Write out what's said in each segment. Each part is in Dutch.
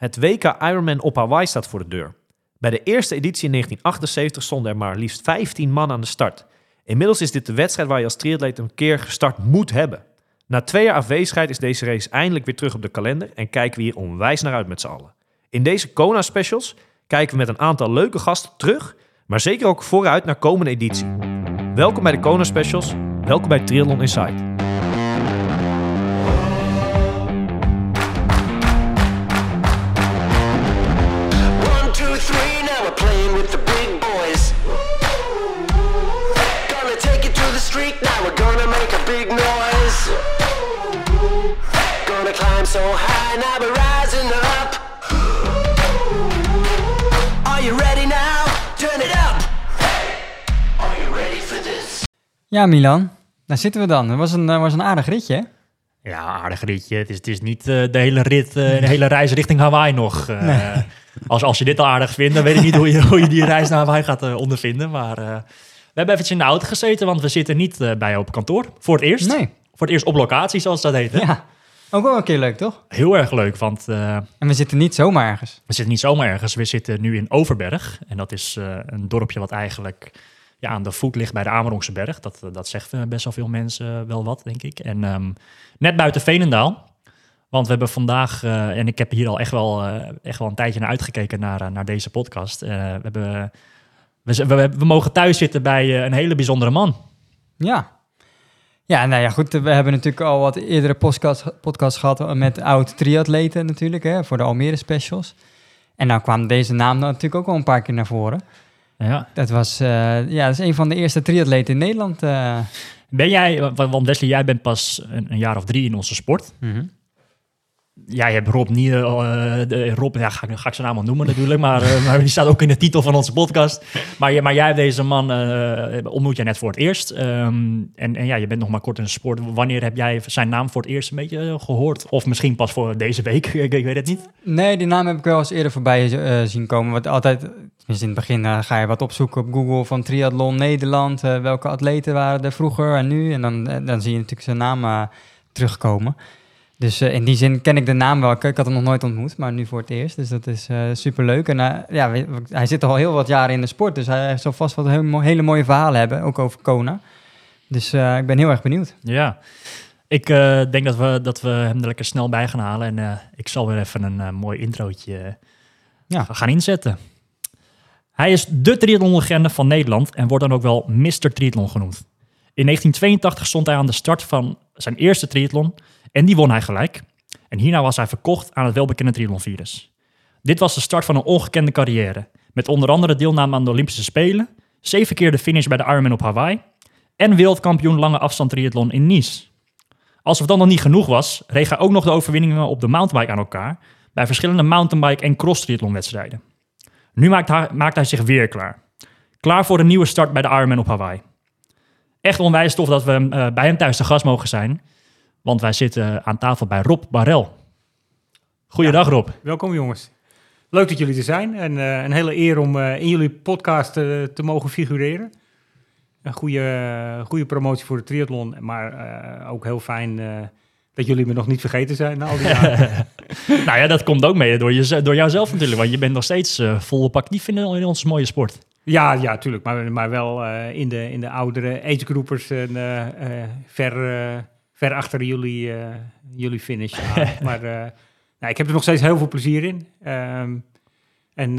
Het WK Ironman op Hawaii staat voor de deur. Bij de eerste editie in 1978 stonden er maar liefst 15 man aan de start. Inmiddels is dit de wedstrijd waar je als triatleet een keer gestart moet hebben. Na twee jaar afwezigheid is deze race eindelijk weer terug op de kalender en kijken we hier onwijs naar uit met z'n allen. In deze Kona specials kijken we met een aantal leuke gasten terug, maar zeker ook vooruit naar komende editie. Welkom bij de Kona specials, welkom bij Triathlon Insight. Ja, Milan, daar zitten we dan. Het was een, eh, was een aardig ritje, hè? Ja, aardig ritje. Het is, het is niet eh, de hele rit, eh, de hele reis richting Hawaii nog. Als, als je dit al aardig vindt, dan weet ik niet hoe je, hoe je die reis naar Hawaii gaat ondervinden. Maar we hebben eventjes in de auto gezeten, want we zitten niet bij op kantoor. Voor het eerst. Nee. Voor het eerst op locatie, zoals dat heet. hè? Ja. Ook wel een keer leuk, toch? Heel erg leuk, want En we zitten niet zomaar ergens. we zitten niet zomaar ergens. We zitten nu in Overberg. En dat is een dorpje wat eigenlijk ja, aan de voet ligt bij de Amerongse berg. Dat, dat zegt eh, best wel veel mensen eh, wel wat, denk ik. En ehm, net buiten Veenendaal. Want we hebben vandaag, eh, en ik heb hier al echt wel, eh, echt wel een tijdje naar uitgekeken naar, eh, naar deze podcast. Eh, we, hebben, we, we, mogen thuis zitten bij eh, een hele bijzondere man. Ja. Ja, nou ja, goed. We hebben natuurlijk al wat eerdere podcast, podcasts gehad met oud-triatleten natuurlijk, hè, voor de Almere specials. En nou kwam deze naam natuurlijk ook al een paar keer naar voren. Ja. Dat was, eh, ja, dat is een van de eerste triatleten in Nederland. eh. Ben jij, wa- want Wesley, jij bent pas een, een jaar of drie in onze sport. Jij hebt Rob niet, eh, de- Rob, ja, ga, ik- ga ik zijn naam al noemen natuurlijk, maar, eh, maar die staat ook in de titel van onze podcast. Maar, maar jij hebt deze man, eh ontmoet jij net voor het eerst. Ehm, en, en ja, je bent nog maar kort in de sport. Wanneer heb jij zijn naam voor het eerst een beetje eh, gehoord? Of misschien pas voor deze week, ik, ik weet het niet. Nee, die naam heb ik wel eens eerder voorbij zien komen. Want altijd, tenminste in het begin eh, ga je wat opzoeken op Google van Triathlon Nederland. eh, welke atleten waren er vroeger en nu? En dan, eh, dan zie je natuurlijk zijn naam terugkomen. Dus in die zin ken ik de naam wel. Ik, ik had hem nog nooit ontmoet, maar nu voor het eerst. Dus dat is super superleuk. En ja, hij zit al heel wat jaren in de sport. Dus hij zal vast wat heel, hele mooie verhalen hebben, ook over Kona. Dus ik ben heel erg benieuwd. Ja, ik denk dat we, dat we hem er lekker snel bij gaan halen. En ik zal weer even een mooi introotje Ja. gaan inzetten. Hij is de triathlonlegende van Nederland en wordt dan ook wel Mr. Triathlon genoemd. In 1982 stond hij aan de start van zijn eerste triathlon en die won hij gelijk. En hierna was hij verkocht aan het welbekende triathlonvirus. Dit was de start van een ongekende carrière, met onder andere deelname aan de Olympische Spelen, zeven keer de finish bij de Ironman op Hawaii en wereldkampioen lange afstand triathlon in Nice. Alsof dat nog niet genoeg was, reeg hij ook nog de overwinningen op de mountainbike aan elkaar bij verschillende mountainbike en cross triathlon wedstrijden. Nu maakt hij, maakt hij zich weer klaar. Klaar voor een nieuwe start bij de Ironman op Hawaii. Echt onwijs tof dat we eh, bij hem thuis te gast mogen zijn. Want wij zitten aan tafel bij Rob Barel. Goeiedag Rob. Welkom jongens. Leuk dat jullie er zijn en eh, een hele eer om eh, in jullie podcast eh, te mogen figureren. Een goede, goede promotie voor de triathlon, maar eh, ook heel fijn eh, dat jullie me nog niet vergeten zijn na al die jaren. nou ja, dat komt ook mee door, je, door jouzelf natuurlijk. Want je bent nog steeds eh, volop actief in, in onze mooie sport. ja, ja, tuurlijk, maar, maar wel eh, in, de, in de oudere agegroepers en eh, ver, ver achter jullie, jullie finish. maar nou, ik heb er nog steeds heel veel plezier in. Ehm, en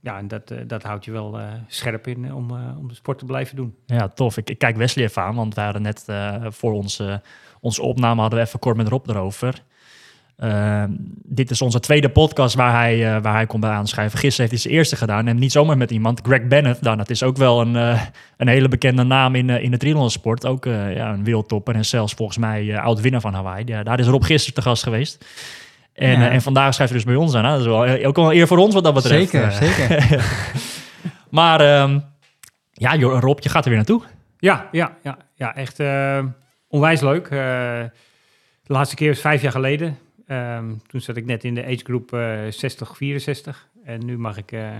ja, en dat, dat houdt je wel scherp in om, om de sport te blijven doen. Ja, tof. Ik, ik kijk Wesley even aan, want we hadden net voor onze, onze opname hadden we even kort met Rob erover. Eh, dit is onze tweede podcast waar hij, eh, waar hij komt bij aanschrijven. Gisteren heeft hij zijn eerste gedaan en niet zomaar met iemand. Greg Bennett, nou, dat is ook wel een, eh, een hele bekende naam in, eh, in de triathlonsport. Ook eh, ja, een wereldtopper en zelfs volgens mij eh, oud-winnaar van Hawaii. Ja, daar is Rob gisteren te gast geweest. En, Ja. en vandaag schrijft hij dus bij ons aan. hè. Dat is wel, ook wel een eer voor ons wat dat betreft. Zeker, zeker. maar ehm, ja, Rob, je gaat er weer naartoe. Ja, ja, ja, ja echt eh, onwijs leuk. Eh, de laatste keer was vijf jaar geleden. Ehm, toen zat ik net in de agegroep eh 60-64. En nu mag ik eh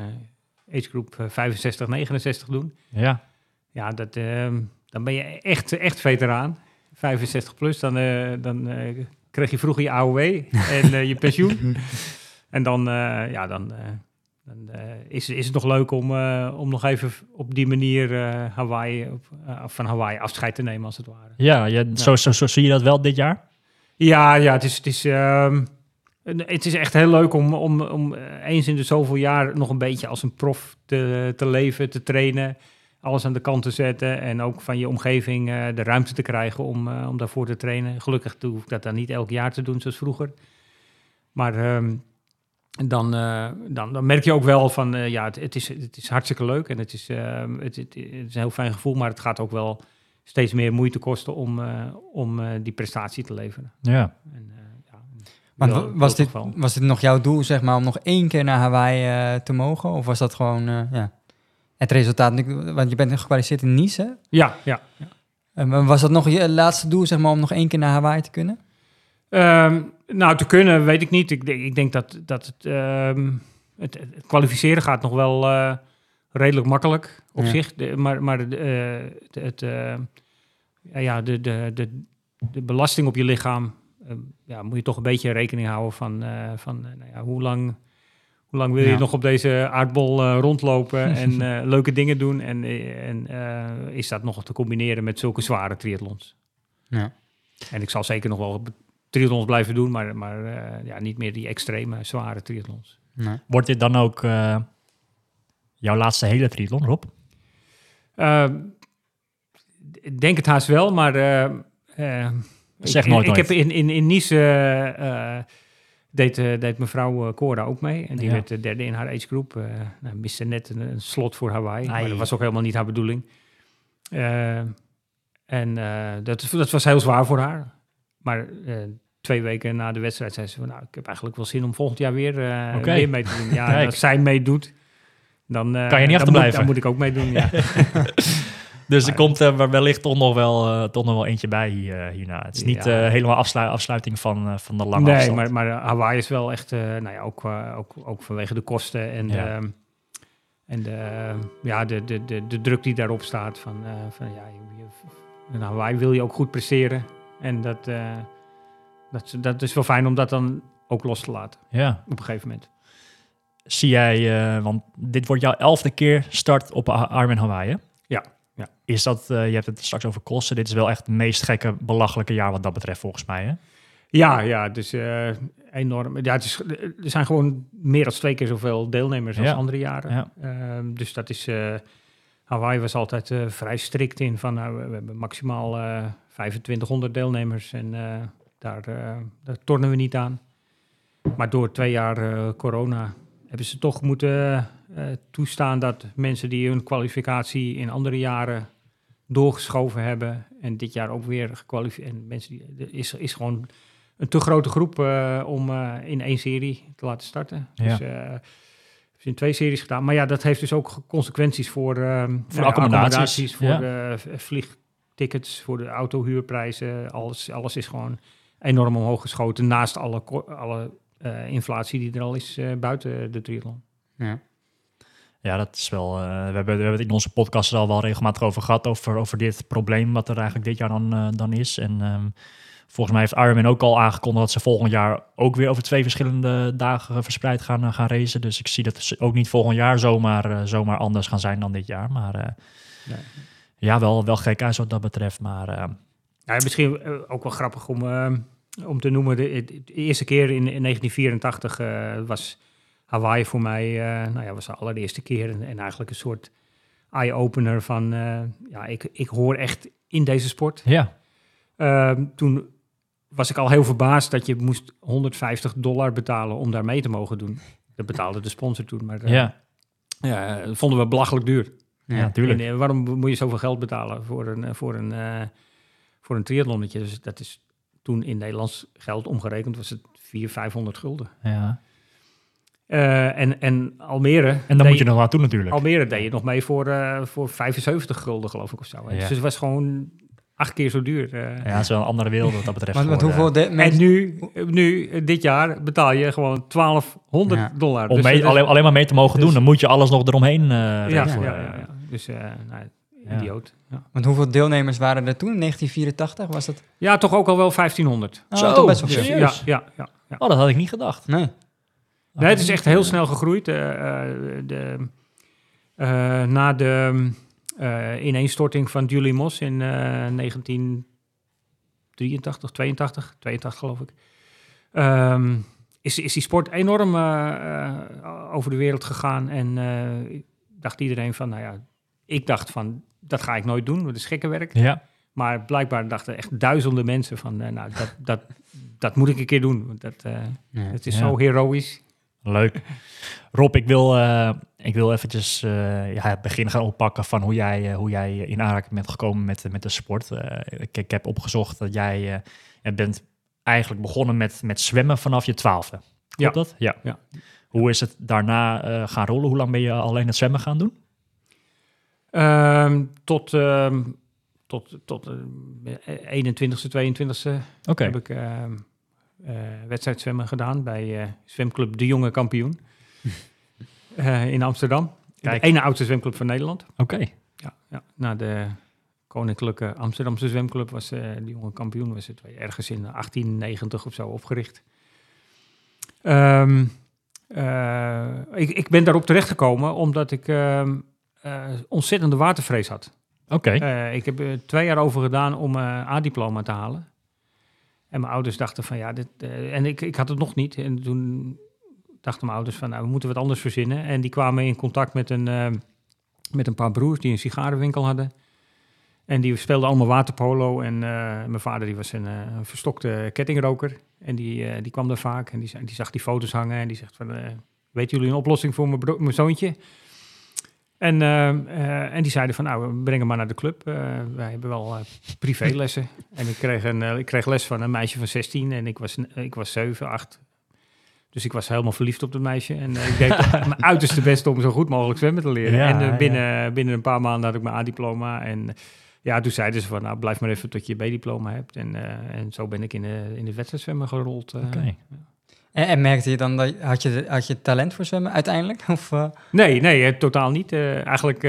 agegroep eh, 65-69 doen. Ja. Ja, dat, ehm, dan ben je echt, echt veteraan. 65 plus, dan, eh, dan eh, krijg je vroeger je AOW en eh, je pensioen. En dan, eh, ja, dan, eh, dan eh, is, is het nog leuk om, eh, om nog even op die manier eh, Hawaii, op, van Hawaii afscheid te nemen, als het ware. Ja, je, Zo, zo, zo zie je dat wel dit jaar? Ja, ja het, is, het, is, ehm, het is echt heel leuk om, om, om eens in de zoveel jaar nog een beetje als een prof te, te leven, te trainen. Alles aan de kant te zetten en ook van je omgeving de ruimte te krijgen om, om daarvoor te trainen. Gelukkig hoef ik dat dan niet elk jaar te doen zoals vroeger. Maar dan, eh, dan, dan merk je ook wel van, eh, ja, het, het, is, het is hartstikke leuk en het is, ehm, het, het, het is een heel fijn gevoel, maar het gaat ook wel steeds meer moeite kosten om, eh, om eh, die prestatie te leveren. Ja. En, eh, ja, Maar was, dit, was dit nog jouw doel, zeg maar, om nog één keer naar Hawaii eh, te mogen? Of was dat gewoon eh, ja, het resultaat? Want je bent gekwalificeerd in Nice. hè? Ja, ja. Eh, maar was dat nog je laatste doel, zeg maar, om nog één keer naar Hawaii te kunnen? Ehm, nou, te kunnen weet ik niet. Ik denk, ik denk dat, dat het, ehm, het, het kwalificeren gaat nog wel eh, redelijk makkelijk op Ja. zich. De- maar maar de, eh, het, eh, ja, de, de, de, de belasting op je lichaam... eh, ja, moet je toch een beetje rekening houden van, van nou ja, hoe lang... Hoe lang wil je Ja. nog op deze aardbol rondlopen en leuke dingen doen? En, en is dat nog te combineren met zulke zware triathlons? Ja. En ik zal zeker nog wel triathlons blijven doen, maar, maar eh, ja, niet meer die extreme, zware triathlons. Nee. Wordt dit dan ook eh, jouw laatste hele triathlon, Rob? Ehm, ik denk het haast wel, maar... eh, eh, Zeg ik, nooit Ik nooit. heb in, in, in Nice... eh, eh, deed, eh, deed mevrouw eh, Cora ook mee. En die Ja. werd de derde in haar agegroep. eh nou, miste net een, een slot voor Hawaii. Maar dat was ook helemaal niet haar bedoeling. Eh, en eh, dat, dat was heel zwaar voor haar. Maar eh, twee weken na de wedstrijd zei ze van... Nou, ik heb eigenlijk wel zin om volgend jaar weer, weer mee te doen. Ja, als zij meedoet... Dan, eh, Kan je niet dan moet, achterblijven. dan moet ik ook meedoen, ja. Dus er komt er wellicht toch nog wel, toch nog wel eentje bij hier, hierna. Het is niet Ja. helemaal afslu- afsluiting van, van de lange nee, afstand. maar, maar Hawaii is wel echt, nou ja, ook, ook, ook vanwege de kosten en, Ja. de, en de, ja, de, de, de, de druk die daarop staat. Van, van, ja, je, je- in Hawaii wil je ook goed presteren. En dat, dat, is- dat is wel fijn om dat dan ook los te laten Ja. op een gegeven moment. Zie jij, eh, want dit wordt jouw elfde keer start op Ironman Hawaii, hè? Ja, ja. Is dat, eh, je hebt het straks over kosten, dit is wel echt het meest gekke, belachelijke jaar wat dat betreft volgens mij, hè? Ja, ja, dus enorm. Ja, het is, er zijn gewoon meer dan twee keer zoveel deelnemers als andere jaren. Ja. Ehm, dus dat is. Hawaii was altijd vrij strikt in van nou, we, hebben maximaal eh 2500 deelnemers en daar, eh, daar tornen we niet aan. Maar door twee jaar eh, corona hebben ze toch moeten eh, toestaan dat mensen die hun kwalificatie in andere jaren doorgeschoven hebben en dit jaar ook weer gekwalificeerd. En mensen die is, is gewoon een te grote groep om in één serie te laten starten. Ja. Dus ze in twee series gedaan. Maar ja, dat heeft dus ook consequenties voor, Voor accommodaties, voor ja. de vliegtickets, voor de autohuurprijzen. Alles, alles is gewoon enorm omhoog geschoten. Naast alle, alle eh, inflatie die er al is eh, buiten de triathlon. Ja. Ja, dat is wel. eh, we, hebben, we hebben het in onze podcast er al wel regelmatig over gehad. Over, over dit probleem wat er eigenlijk dit jaar dan, dan is. En ehm, volgens mij heeft Ironman ook al aangekondigd dat ze volgend jaar ook weer over twee verschillende dagen verspreid gaan, gaan racen. Dus ik zie dat ze ook niet volgend jaar zomaar, zomaar anders gaan zijn dan dit jaar. Maar eh, Nee. ja, wel, wel gek uit wat dat betreft. Maar eh, Ja, misschien ook wel grappig om, eh, om te noemen. De, de eerste keer in, in 1984 eh, was Hawaii voor mij, eh, nou ja, was de allereerste keer. En, en eigenlijk een soort eye-opener van, eh, ja, ik, ik hoor echt in deze sport. ja, Ehm, toen was ik al heel verbaasd dat je moest 150 dollar betalen om daar mee te mogen doen. Dat betaalde de sponsor toen, maar ja, ja, dat vonden we belachelijk duur. ja, Ja. tuurlijk. En, waarom moet je zoveel geld betalen voor een, voor een, eh, voor een triathlonnetje? Dus dat is toen in Nederlands geld omgerekend, was het 400, 500 gulden. ja. Eh, en, en Almere... En dan moet je nog naartoe natuurlijk. Almere deed je nog mee voor, eh, voor 75 gulden, geloof ik, of zo. Ja. Dus het was gewoon acht keer zo duur. eh. Ja, het is wel een andere wereld wat dat betreft. Geworden. hoeveel de, En nu, nu, dit jaar, betaal je gewoon 1200 Ja. dollar. Om Dus mee, alleen, alleen maar mee te mogen dus- doen, dan moet je alles nog eromheen eh ja, ja, ja, ja. Dus, eh nou, Ja. Idioot. Ja. Want hoeveel deelnemers waren er toen? 1984 was dat? ja, toch ook al wel 1500. Oh, Zo, toch best wel veel. Ja, ja, ja, ja. Oh, dat had ik niet gedacht. Nee. Nee, het is echt heel snel gegroeid. Eh, eh, de, eh, na de eh, ineenstorting van Julie Moss in eh 1983, 82, 82 geloof ik, ehm, is, is die sport enorm over de wereld gegaan. En eh, dacht iedereen van, nou ja, ik dacht van, dat ga ik nooit doen, dat is gekkenwerk. Ja, Maar blijkbaar dachten echt duizenden mensen van, eh, nou, dat, dat, dat moet ik een keer doen. want Dat, eh, Ja. het is Ja. zo heroïs. leuk. Rob, ik wil, eh, ik wil eventjes eh, ja, het begin gaan oppakken van hoe jij, hoe jij in aanraking bent gekomen met, met de sport. Eh, ik, ik heb opgezocht dat jij eh, je bent eigenlijk begonnen met, met zwemmen vanaf je twaalfde. Klopt Ja. dat? Ja. Ja. Hoe is het daarna eh, gaan rollen? Hoe lang ben je alleen het zwemmen gaan doen? Ehm, tot ehm, tot, tot eh, 21ste, 22ste Oké. heb ik eh, wedstrijdzwemmen gedaan bij eh, zwemclub De Jonge Kampioen Eh, in Amsterdam. Kijk. De ene oudste zwemclub van Nederland. Oké. Ja, ja. Na de Koninklijke Amsterdamse Zwemclub was eh De Jonge Kampioen was het ergens in 1890 of zo opgericht. Eh, ik, ik ben daarop terechtgekomen omdat ik eh, ontzettende watervrees had. Oké. Eh, ik heb er twee jaar over gedaan om mijn A-diploma te halen. En mijn ouders dachten van ja, dit, eh, en ik, ik had het nog niet. En toen dachten mijn ouders van nou, we moeten wat anders verzinnen. En die kwamen in contact met een, eh, met een paar broers die een sigarenwinkel hadden. En die speelden allemaal waterpolo. En eh, mijn vader die was een, eh, verstokte kettingroker. En die, eh, die kwam daar vaak en die, die zag die foto's hangen. En die zegt van, eh weten jullie een oplossing voor mijn, mijn zoontje? En, eh, eh, en die zeiden van, nou, breng hem maar naar de club. Eh, wij hebben wel privélessen. en ik kreeg, een, ik kreeg les van een meisje van 16 en ik was, ik was 7, 8. Dus ik was helemaal verliefd op dat meisje. En ik deed mijn uiterste best om zo goed mogelijk zwemmen te leren. Ja, en ja. binnen, binnen een paar maanden had ik mijn A-diploma. En ja, toen zeiden ze van, nou, blijf maar even tot je B-diploma hebt. En, en zo ben ik in de, in de wedstrijdzwemmen gerold. Oké. En, en merkte je dan, dat, had, je, had je talent voor zwemmen uiteindelijk? Of, eh, Nee, nee, eh, totaal niet. Eh, eigenlijk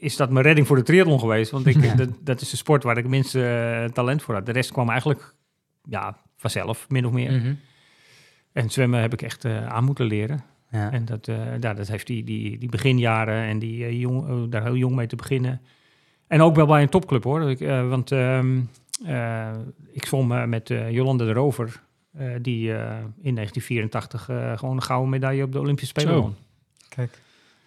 is dat mijn redding voor de triathlon geweest. Want ik, dat, dat is de sport waar ik het minste talent voor had. De rest kwam eigenlijk ja, vanzelf, min of meer. mhm. En zwemmen heb ik echt aan moeten leren. ja. En dat, ja, dat heeft die, die, die beginjaren en die, jong, daar heel jong mee te beginnen. En ook wel bij een topclub hoor. Ik, want ehm, eh, ik zwom met Jolande de Rover. Eh, die eh, in 1984 eh, gewoon een gouden medaille op de Olympische Spelen won. Kijk.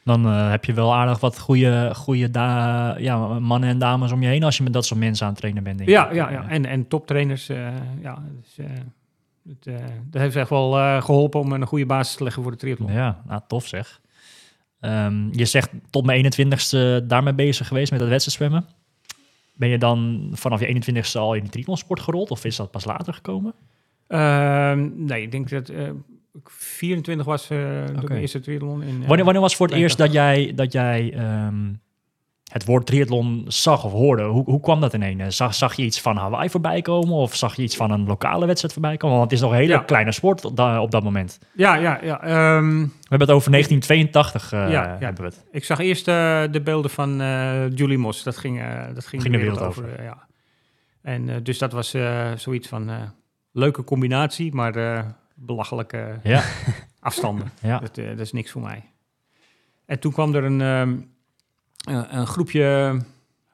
Dan eh, heb je wel aardig wat goede, goede da- ja, mannen en dames om je heen als je met dat soort mensen aan het trainen bent. Denk Ja, ik. ja, ja. En, en toptrainers. eh, ja, dus, eh, het, eh, dat heeft echt wel eh, geholpen om een goede basis te leggen voor de triathlon. Ja, nou, tof zeg. Ehm, je zegt tot mijn 21ste daarmee bezig geweest met het wedstrijdzwemmen. Ben je dan vanaf je 21ste al in de triathlonsport gerold of is dat pas later gekomen? Ehm, nee, ik denk dat eh, ik 24 was eh toen Oké. mijn eerste triathlon. In, eh, Wanneer, wanneer was voor het eerst dat jij, dat jij ehm, het woord triathlon zag of hoorde? Hoe, hoe kwam dat ineens? Zag, zag je iets van Hawaii voorbij komen of zag je iets van een lokale wedstrijd voorbij komen? Want het is nog een hele Ja. kleine sport op, da- op dat moment. Ja, ja, ja. ehm, We hebben het over 1982 eh, Ja, ja. hebben we het. ik zag eerst de beelden van Julie Moss. Dat ging, dat ging, Ging de wereld over. ja. En dus dat was zoiets van leuke combinatie, maar eh, belachelijke Ja, afstanden. ja. Dat, eh, dat is niks voor mij. En toen kwam er een, ehm, een, een groepje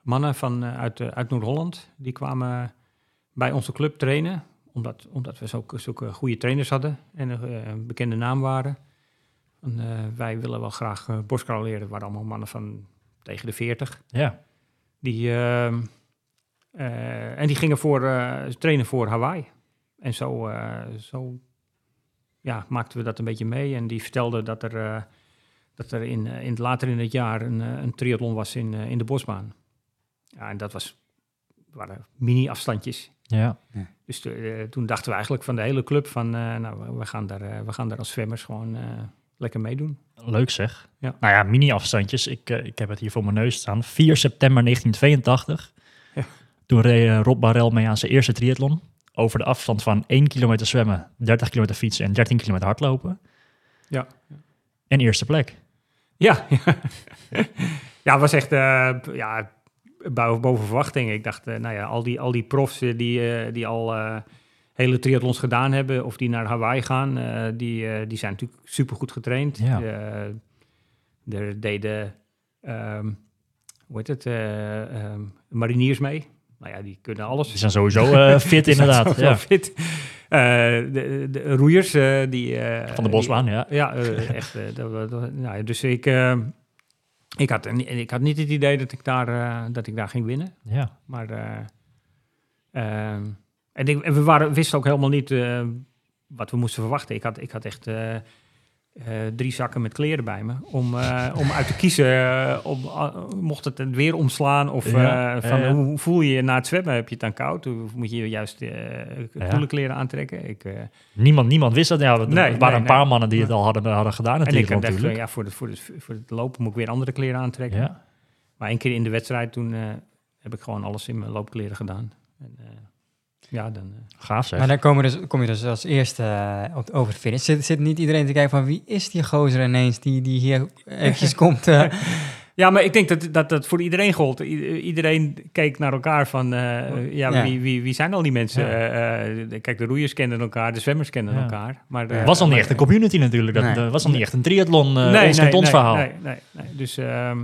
mannen van, eh, uit, eh, uit Noord-Holland. Die kwamen bij onze club trainen. Omdat, omdat we zulke, zulke goede trainers hadden en een eh, bekende naam waren. En, eh, wij willen wel graag uh, leren. Het waren allemaal mannen van tegen de 40. ja. Die, ehm, eh, en die gingen voor, eh, trainen voor Hawaii. En zo, eh, zo ja, maakten we dat een beetje mee. En die vertelden dat er, eh, dat er in, eh, in het, later in het jaar een, een triathlon was in, eh, in de bosbaan. Ja, en dat was, waren mini-afstandjes. ja. Dus to- toen dachten we eigenlijk van de hele club van... eh, nou, we- gaan, daar, eh, we gaan daar als zwemmers gewoon eh, lekker meedoen. Leuk zeg. Ja. Nou ja, mini-afstandjes. Ik, ik heb het hier voor mijn neus staan. 4 september 1982. Ja. Toen reed Rob Barel mee aan zijn eerste triathlon. Over de afstand van 1 kilometer zwemmen, 30 kilometer fietsen en 13 kilometer hardlopen. Ja. En eerste plek. Ja, ja. was echt b- ja, boven, boven verwachting. Ik dacht, eh, nou ja, al die, al die profs eh, die, eh, die al hele triathlons gedaan hebben of die naar Hawaii gaan, die, die zijn natuurlijk supergoed getraind. Ja. Er deden, ehm, hoe heet het, eh, ehm, mariniers mee. Nou ja, die kunnen alles. Die zijn sowieso eh, fit inderdaad. Ja. fit. Eh, de, de roeiers, eh, die... eh, Van de bosbaan, ja. die- ja, eh, echt. eh, dat, wa- dat- nou, dus ik, eh, ik, had, ik had niet het idee dat ik daar, eh, dat ik daar ging winnen. Ja. Maar eh, ehm, en, ik, en we waren, wisten ook helemaal niet eh, wat we moesten verwachten. Ik had, ik had echt eh, drie zakken met kleren bij me om, eh, om uit te kiezen. eh, om, ah, mocht het weer omslaan of Ja, van, ja, ja. hoe voel je je na het zwemmen? Heb je het dan koud? Of moet je juist koele kleren aantrekken? Ik, Niemand, niemand wist dat. Ja, er Nee, waren nee, een paar mannen die het al hadden, hadden gedaan en ik natuurlijk. dacht, natuurlijk. ja, voor, het, voor, het, voor het lopen moet ik weer andere kleren aantrekken. Ja. Maar één keer in de wedstrijd, toen heb ik gewoon alles in mijn loopkleren gedaan. En, ja, dan... eh, Gaaf zeg. Maar dan kom je dus, kom je dus als eerste eh, op- over de finish. Zit, zit niet iedereen te kijken van wie is die gozer ineens die, die hier eventjes komt? eh, Ja, maar ik denk dat dat, dat voor iedereen gold. I- iedereen keek naar elkaar van, eh, ja, Ja. Wie, wie, wie zijn al die mensen? Ja. Eh, eh, kijk, de roeiers kenden elkaar, de zwemmers kenden Ja. elkaar. Maar Het was al niet echt een community natuurlijk. Dat Nee. was al niet echt een triathlon. nee, ons nee, kent ons nee, verhaal. Nee, nee, nee. Dus ehm,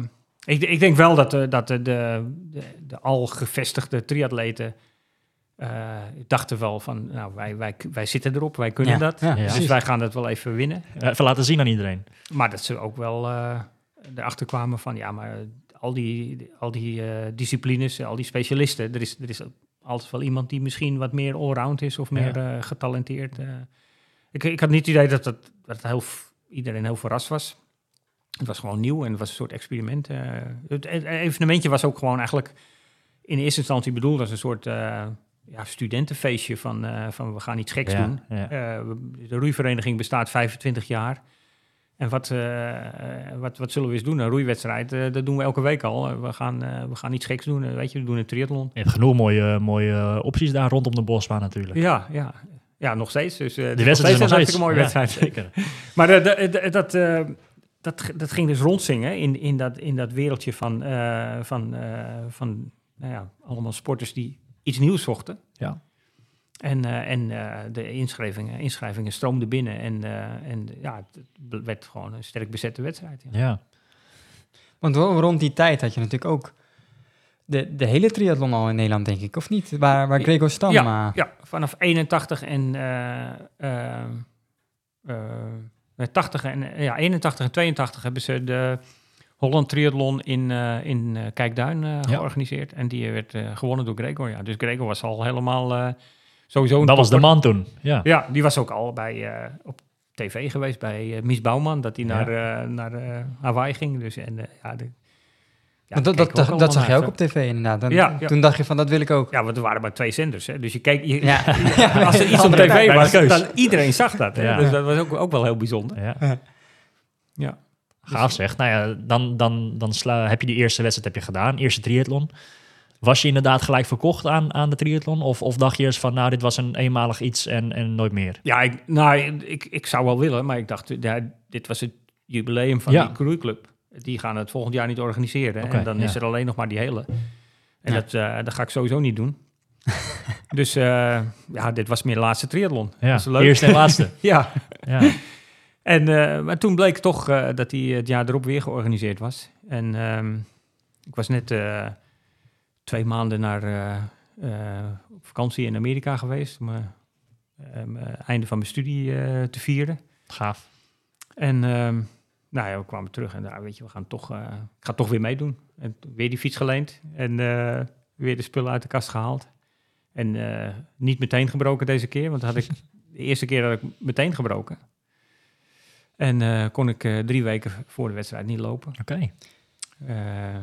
ik, ik denk wel dat, de, dat de, de, de, de al gevestigde triatleten eh, dachten wel van, nou, wij, wij, wij zitten erop, wij kunnen Ja, dat. ja, dus precies. wij gaan dat wel even winnen. Even laten zien aan iedereen. Maar dat ze ook wel eh, erachter kwamen van, ja, maar al die, al die eh, disciplines, al die specialisten, er is, er is altijd wel iemand die misschien wat meer allround is of meer getalenteerd. ik, ik had niet het idee dat, dat, dat heel, iedereen heel verrast was. Het was gewoon nieuw en het was een soort experiment. het evenementje was ook gewoon eigenlijk in eerste instantie bedoeld als een soort ja, studentenfeestje van, eh, van we gaan iets geks Ja, doen. ja. Eh, de roeivereniging bestaat 25 jaar. En wat, eh, wat, wat zullen we eens doen? Een roeiwedstrijd, dat doen we elke week al. We, gaan, we gaan iets geks doen. weet je, we doen een triathlon. Je hebt genoeg mooie, mooie opties daar rondom de bosbaan natuurlijk. Ja, ja. ja, nog steeds. Dus, De is wedstrijd is een nog hartstikke mooie. Ja, wedstrijd. zeker. Maar dat, dat, dat ging dus rondzingen in, in, dat, in dat wereldje van, van, van nou ja, allemaal sporters die iets nieuws zochten. Ja. En, eh, en eh, de inschrijvingen, inschrijvingen stroomden binnen. En, eh, en ja, het werd gewoon een sterk bezette wedstrijd. Ja. Ja. Want ro- rond die tijd had je natuurlijk ook de, de hele triathlon al in Nederland, denk ik. Of niet? Waar, waar Gregor Stam... Ja, ja, vanaf 81 en eh, eh, eh, nee, 80 en ja, 81 en 82 hebben ze de Holland Triathlon in, eh, in eh, Kijkduin eh, Ja. georganiseerd. En die werd gewonnen door Gregor. Ja. Dus Gregor was al helemaal sowieso een Dat was de man toen. Ja. Ja, die was ook al bij, op tv geweest bij Mies Bouwman. Dat hij Ja. naar, naar Hawaii ging. Dus, en, ja, de, ja, dat, dat, dat, zag je ook op tv inderdaad. Ja, ja. Toen dacht je van, dat wil ik ook. Ja, want er waren maar twee zenders. Hè? Dus je keek, je, Ja. als er iets op tv was, dan iedereen zag dat. Hè? Ja. Dus dat was ook, ook wel heel bijzonder. Ja. Gaaf zeg. Nou ja, dan, dan, dan sla, heb je die eerste wedstrijd heb je gedaan. Eerste triathlon. Was je inderdaad gelijk verkocht aan, aan de triathlon? Of, of dacht je eens van, nou, dit was een eenmalig iets en, en nooit meer? Ja, ik, nou, ik, ik zou wel willen, maar ik dacht, ja, dit was het jubileum van Ja. die cruiseclub. Die gaan het volgend jaar niet organiseren. En dan ja. is er alleen nog maar die hele. En Ja. dat, eh, dat ga ik sowieso niet doen. dus eh, ja, dit was meer de laatste triathlon. Ja, Dat is leuk. eerste en laatste. Ja, ja. En, eh, maar toen bleek toch eh, dat hij het jaar erop weer georganiseerd was. En ehm, ik was net eh, twee maanden naar, op vakantie in Amerika geweest. Om mijn einde van mijn studie te vieren. Gaaf. En ehm, nou ja, we kwamen terug en daar, weet je, we gaan toch, ik ga toch weer meedoen. En weer die fiets geleend en weer de spullen uit de kast gehaald. En niet meteen gebroken deze keer, want had ik, de eerste keer had ik meteen gebroken. En eh, kon ik eh, drie weken voor de wedstrijd niet lopen. Oké. Eh,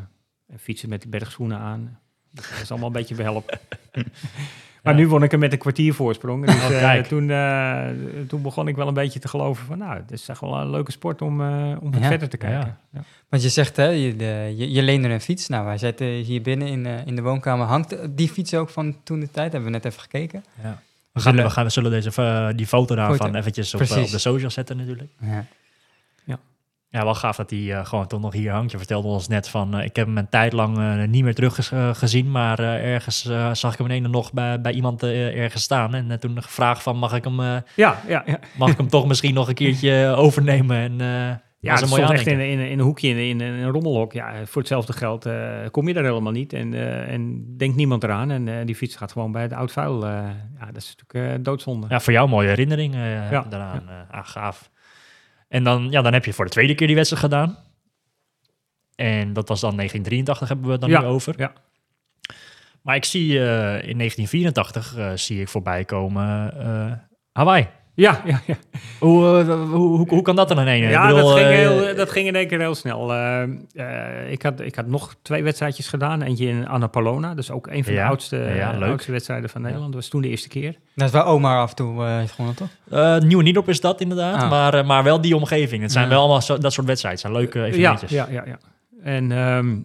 en fietsen met bergschoenen aan. Dat is allemaal een beetje behelp. maar Ja. nu won ik hem met een kwartier voorsprong. Dus Oh, eh, toen, eh, toen begon ik wel een beetje te geloven van... nou, het is echt wel een leuke sport om, eh, om Ja. verder te kijken. Ja. Want je zegt, hè, je, de, je, je leende een fiets. Nou, wij zitten hier binnen in, eh, in de woonkamer. Hangt die fiets ook van toen de tijd? Hebben we net even gekeken. Ja. We, gaan, we, gaan, we zullen deze, eh, die foto daarvan Foto. eventjes op, eh, op de social zetten natuurlijk. Ja. Ja, Ja, wel gaaf dat hij eh, gewoon toch nog hier hangt. Je vertelde ons net van, ik heb hem een tijd lang niet meer teruggezien, maar ergens zag ik hem ineens nog bij, bij iemand ergens staan. En toen gevraagd van, mag ik hem, Ja, ja, ja. mag ik hem toch misschien nog een keertje overnemen? En Ja, dat stond echt in, in, in een hoekje in, in, een rommelhok. Ja, voor hetzelfde geld eh, kom je daar helemaal niet. En, eh, en denkt niemand eraan. En eh, die fiets gaat gewoon bij het oud vuil. ja, dat is natuurlijk doodzonde. Ja, voor jou een mooie herinnering Ja, daaraan. eh, ah, gaaf. En dan, ja, dan heb je voor de tweede keer die wedstrijd gedaan. En dat was dan 1983 hebben we het dan Ja, nu over. ja. Maar ik zie in 1984 eh, zie ik voorbij komen Hawaii. Ja, ja, ja. Hoe, eh, hoe, hoe, hoe kan dat dan in één? ja Ik bedoel, dat, ging eh, heel, dat ging in één keer heel snel. Eh, eh, ik, had, ik had nog twee wedstrijdjes gedaan. Eentje in Annapolona. Dat is ook een van Ja, de oudste, ja, oudste wedstrijden van Nederland. Dat was toen de eerste keer. Dat is waar Omar af en toe eh, heeft gewonnen, toch? eh, Nieuwe Niedorp is dat inderdaad, Ah. maar, maar wel die omgeving. Het zijn Ja. wel allemaal zo, dat soort wedstrijden. Het zijn leuke Ja, evenementjes. ja, ja, ja. En ehm,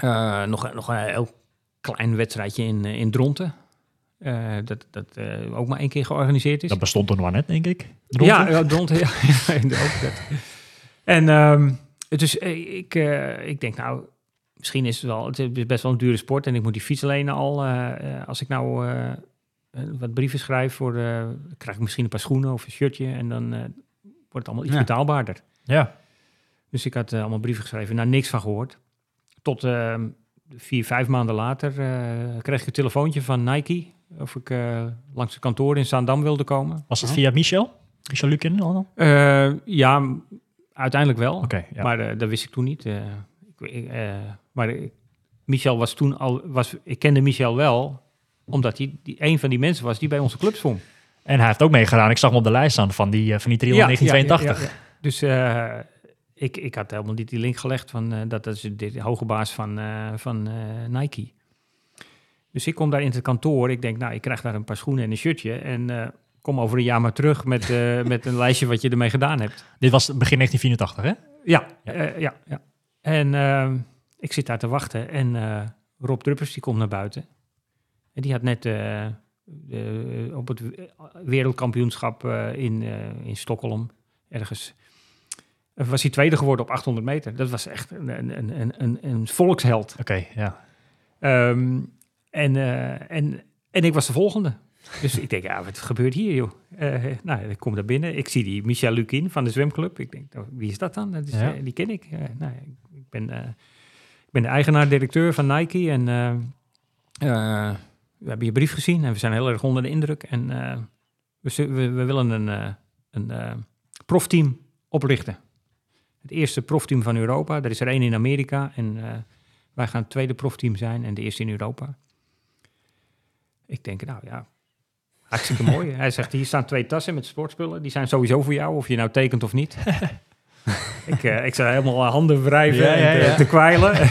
eh, nog, een- nog een heel klein wedstrijdje in, in Dronten. Eh, dat dat eh, ook maar één keer georganiseerd is. Dat bestond toen nog maar net, denk ik. Ja, ja, Dronten, ja. ja, ook dat. En ehm, dus eh, ik, eh, ik denk, nou, misschien is het wel, het is best wel een dure sport en ik moet die fiets alleen al, als ik nou wat brieven schrijf voor, krijg ik misschien een paar schoenen of een shirtje en dan eh, wordt het allemaal iets Ja. betaalbaarder. Ja. Dus ik had allemaal brieven geschreven, nou niks van gehoord. Tot ehm, vier, vijf maanden later eh, kreeg ik een telefoontje van Nike of ik eh, langs het kantoor in Zaandam wilde komen. Was dat via Michel? Michel Lukin? al? Oké, Eh, ja, uiteindelijk wel. ja. Maar eh, dat wist ik toen niet. ik, maar Michel was toen al... Was, ik kende Michel wel, omdat hij die, een van die mensen was die bij onze club zwom. En hij heeft ook meegedaan. Ik zag hem op de lijst staan van die, van die triathlon 1982. ja, ja, ja. Dus ik, ik had helemaal niet die link gelegd van... dat dat is de, hoge baas van, van Nike. Dus ik kom daar in het kantoor. Ik denk, nou, ik krijg daar een paar schoenen en een shirtje. En eh, kom over een jaar maar terug met, eh, met een lijstje wat je ermee gedaan hebt. Dit was begin 1984, hè? Ja, Ja. ja. ja, ja. En ik zit daar te wachten en eh, Rob Druppers die komt naar buiten. En die had net eh, op het we- wereldkampioenschap eh, in, eh, in Stockholm ergens... eh, was hij tweede geworden op 800 meter. Dat was echt een, een, een, een, een volksheld. Oké, ja. Ehm, en, eh, en, en ik was de volgende. Dus ik denk, ja, wat gebeurt hier, joh? Eh, nou, ik kom daar binnen. Ik zie die Michel Lukin van de zwemclub. Ik denk, nou, wie is dat dan? Dat is, Ja. eh, die ken ik. Eh, nou, ik, ben, eh, ik ben de eigenaar-directeur van Nike. En eh, eh, we hebben je brief gezien en we zijn heel erg onder de indruk. En eh, we, we, we willen een, eh, een eh, profteam oprichten. Het eerste profteam van Europa. Er is er één in Amerika en... eh, wij gaan het tweede profteam zijn en de eerste in Europa. Ik denk, nou ja, hartstikke mooi. Hij zegt, hier staan twee tassen met sportspullen. Die zijn sowieso voor jou, of je nou tekent of niet. ik, eh ik zou helemaal handen wrijven Ja, en te, ja. te kwijlen.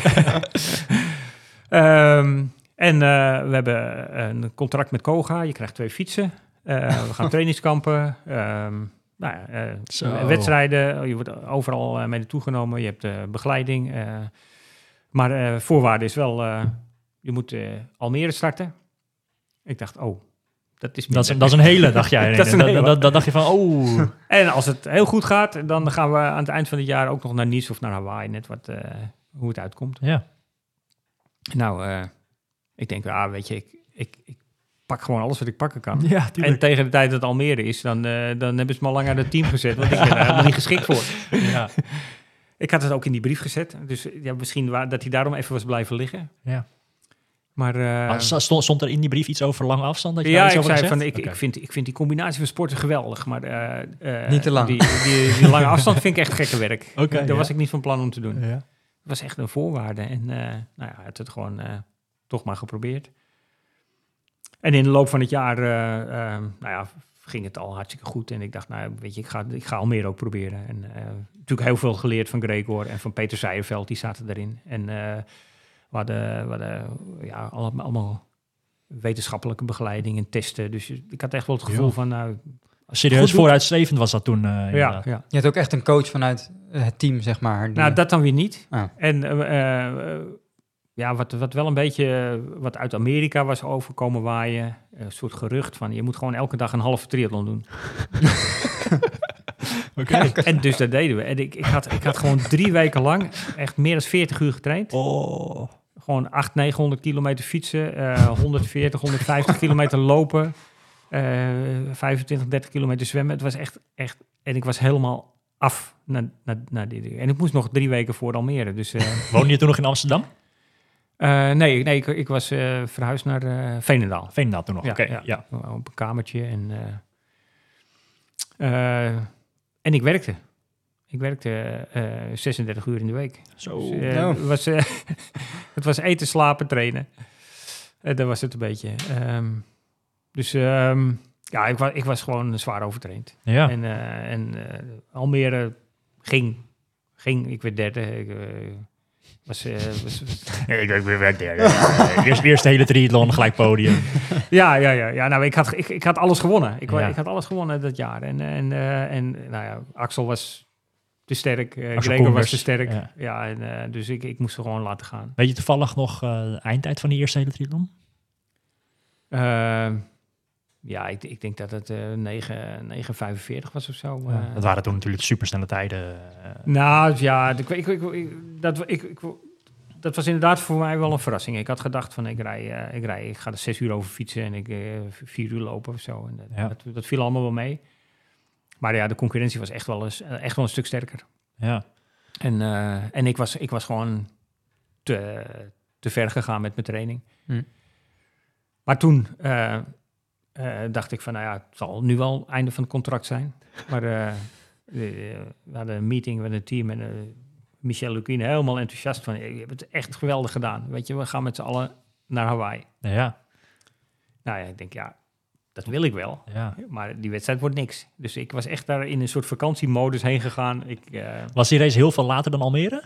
Ehm, en eh, we hebben een contract met Koga. Je krijgt twee fietsen. Eh, we gaan trainingskampen. Ehm, nou ja, eh, wedstrijden. Je wordt overal eh, mee naartoe genomen. Je hebt eh, begeleiding. eh, maar eh, voorwaarde is wel, eh, je moet eh, Almere starten. Ik dacht, oh, dat is Dat is, dat is een hele, dacht jij. Dat dacht je van, oh. En als het heel goed gaat, dan gaan we aan het eind van het jaar ook nog naar Nice of naar Hawaii. Net wat, eh, hoe het uitkomt. Ja, Nou, eh, ik denk, ah, weet je, ik, ik, ik pak gewoon alles wat ik pakken kan. ja En tegen de tijd dat het Almere is, dan, eh, dan hebben ze me al lang aan het team gezet. Want ik ben er helemaal niet geschikt voor. ja, Ik had het ook in die brief gezet. Dus ja, misschien dat hij daarom even was blijven liggen. ja. Maar eh, stond, stond er in die brief iets over lange afstand? Dat je ja, iets ik zei van, ik, ik, vind, ik vind die combinatie van sporten geweldig. Maar eh, eh, Niet te lang. Die, die, die lange afstand vind ik echt gekke werk. Oké, Daar ja. was ik niet van plan om te doen. Ja. Het was echt een voorwaarde. En eh, nou ja, hij had het gewoon eh, toch maar geprobeerd. En in de loop van het jaar nou ja, ging het al hartstikke goed. En ik dacht, nou weet je, ik ga, ik ga al meer ook proberen. En eh, natuurlijk heel veel geleerd van Gregor en van Peter Seijerveld, die zaten erin. En eh we hadden, we hadden ja, allemaal, allemaal wetenschappelijke begeleiding en testen. Dus ik had echt wel het gevoel Ja. van, nou, Serieus vooruitstrevend was dat toen. eh, ja, ja. Je had ook echt een coach vanuit het team, zeg maar. die- Nou, dat dan weer niet. Ah. En eh, eh, ja, wat, wat wel een beetje wat uit Amerika was overkomen waaien. Een soort gerucht van je moet gewoon elke dag een halve triathlon doen. En dus dat deden we. En ik, ik, had, ik had gewoon drie weken lang echt meer dan 40 uur getraind. Oh. Gewoon 800, 900 kilometer fietsen, eh 140, 150 kilometer lopen, eh 25, 30 kilometer zwemmen. Het was echt, echt... En ik was helemaal af na, na, na dit. En ik moest nog drie weken voor Almere. Dus eh, Woonde je toen nog in Amsterdam? eh, nee, nee ik, ik was eh, verhuisd naar eh Veenendaal. Veenendaal toen nog. Ja, Oké, ja. ja. Op een kamertje. En, eh, eh, en ik werkte. Ik werkte eh 36 uur in de week. Zo. Dus, eh, nou. het, was, eh, het was eten, slapen, trainen. En dat was het een beetje. Ehm, dus ehm, ja, ik, was ik was gewoon zwaar overtraind. Ja. En, eh, en eh, Almere ging, ging. Ik werd derde. Ik, eh, was, eh, was, was- ik, werk daar. Eerst, eerst de hele triathlon, gelijk podium. ja, ja, ja, ja. Nou, ik had, ik, ik had alles gewonnen. Ik, Ja. ik had alles gewonnen dat jaar. En, en, eh, en nou ja, Axel was te sterk. eh Gregor was te sterk. ja. Ja, en, eh, dus ik, ik moest er gewoon laten gaan. Weet je toevallig nog eh, de eindtijd van die eerste hele triathlon? Ehm, ja, ik, ik denk dat het eh 9, 9,45 was of zo. Ja, eh. dat waren toen natuurlijk supersnelle tijden. eh. Nou ja, ik, ik, ik, dat, ik, ik, dat was inderdaad voor mij wel een verrassing. Ik had gedacht van ik rij, eh, ik, rij ik ga er zes uur over fietsen en ik eh, vier uur lopen of zo. En dat, Ja. dat, dat viel allemaal wel mee. Maar ja, de concurrentie was echt wel, eens, echt wel een stuk sterker. ja. En, eh, en ik, was, ik was gewoon te, te ver gegaan met mijn training. Hm. Maar toen eh, eh, dacht ik van, nou ja, het zal nu wel het einde van het contract zijn. Maar eh, eh, we hadden een meeting met het team en eh, Michel Lucine helemaal enthousiast van, je hebt het echt geweldig gedaan. Weet je, we gaan met z'n allen naar Hawaii. Ja, Nou ja, ik denk, ja, dat wil ik wel. ja. Maar die wedstrijd wordt niks. Dus ik was echt daar in een soort vakantiemodus heen gegaan. Ik, eh, Was die race heel veel later dan Almere?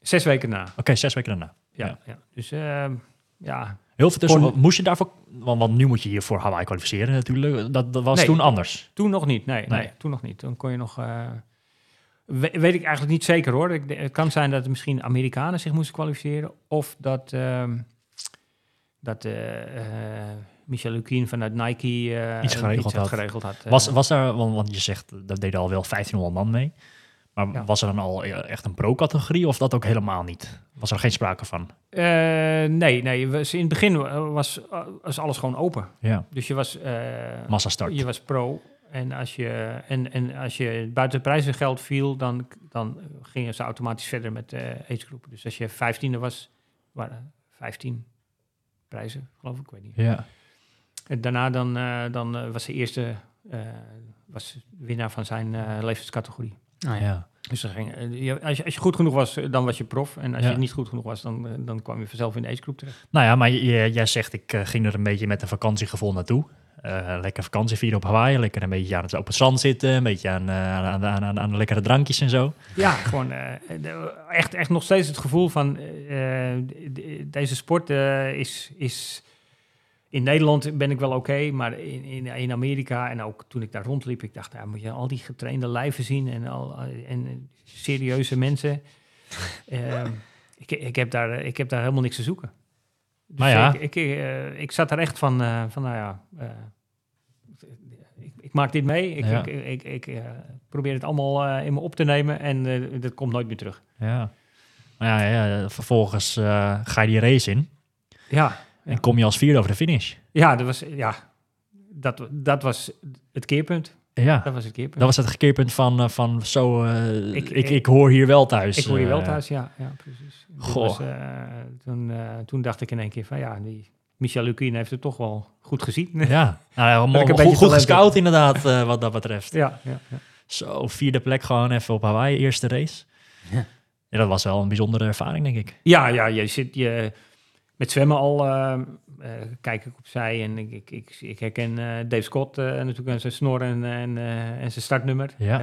zes weken na. Oké, zes weken daarna. Ja, Ja. ja. dus ehm, ja, Heel veel tussen. Kon- Moest je daarvoor... Want, want nu moet je hier voor Hawaii kwalificeren natuurlijk. Dat, dat was Nee. toen anders. toen nog niet. Nee, nee. Nee. toen nog niet. Toen kon je nog. eh, we- weet ik eigenlijk niet zeker hoor. Het kan zijn dat misschien Amerikanen zich moesten kwalificeren. Of dat, ehm, dat eh, Michel Lukien vanuit Nike eh, Iets geregeld had. had. Geregeld had eh. Was, was daar, want, want je zegt, dat deden al wel 1500 man mee. Maar Ja. was er dan al eh, echt een pro-categorie of dat ook helemaal niet? Was er geen sprake van? Nee, nee. Was, in het begin was, was alles gewoon open. Ja, Dus je was. eh, massastart. Je was pro. En als je, en, en als je buiten prijzengeld viel, dan, dan gingen ze automatisch verder met eh agegroepen. Dus als je vijftiende was, waren 15 prijzen, geloof ik, ik weet niet. Ja, En daarna dan, eh, dan eh, was de eerste eh, was winnaar van zijn eh, leeftijdscategorie. Ah, ja. Dus dan ging, je- als, je, als je goed genoeg was, dan was je prof. En als Ja. je niet goed genoeg was, dan, dan kwam je vanzelf in de agegroep terecht. Nou ja, maar je- jij zegt, ik ging er een beetje met een vakantiegevoel naartoe. Eh, lekker vakantie vieren op Hawaii. Lekker een beetje aan het open zand zitten. Een beetje aan, aan, aan, aan, aan de lekkere drankjes en zo. Ja, gewoon eh, echt, echt nog steeds het gevoel van de- deze sport is, is. In Nederland ben ik wel oké, maar in, in, in Amerika en ook toen ik daar rondliep, ik dacht, ja, moet je al die getrainde lijven zien en, al, en serieuze mensen. Ehm, ik, ik, heb daar, ik heb daar helemaal niks te zoeken. Dus Maar ja. ik, ik, eh, ik zat er echt van, eh, van nou ja, eh, ik, ik maak dit mee. Ik, Ja. ik, ik, probeer het allemaal in me op te nemen en dat komt nooit meer terug. Ja. Maar ja, ja vervolgens ga je die race in. Ja, En kom je als vierde over de finish. ja, dat was, ja dat, dat was het keerpunt. Ja, Dat was het keerpunt. dat was het keerpunt van, eh, van zo, eh, Ik- ik, ik, hoor hier wel thuis. ik hoor je wel eh. thuis, ja, ja precies. Goh. Was, toen, toen dacht ik in één keer van ja, die Michel Lukien heeft het toch wel goed gezien. Ja, nou, ja, goed, goed gescout inderdaad, wat dat betreft. ja, ja, ja. Zo, vierde plek gewoon even op Hawaii, eerste race. Ja. Ja, dat was wel een bijzondere ervaring, denk ik. Ja, ja, je zit je met zwemmen al. eh, eh, kijk ik opzij en ik, ik, ik, ik herken eh, Dave Scott natuurlijk zijn snor en, en, en zijn startnummer. Ja.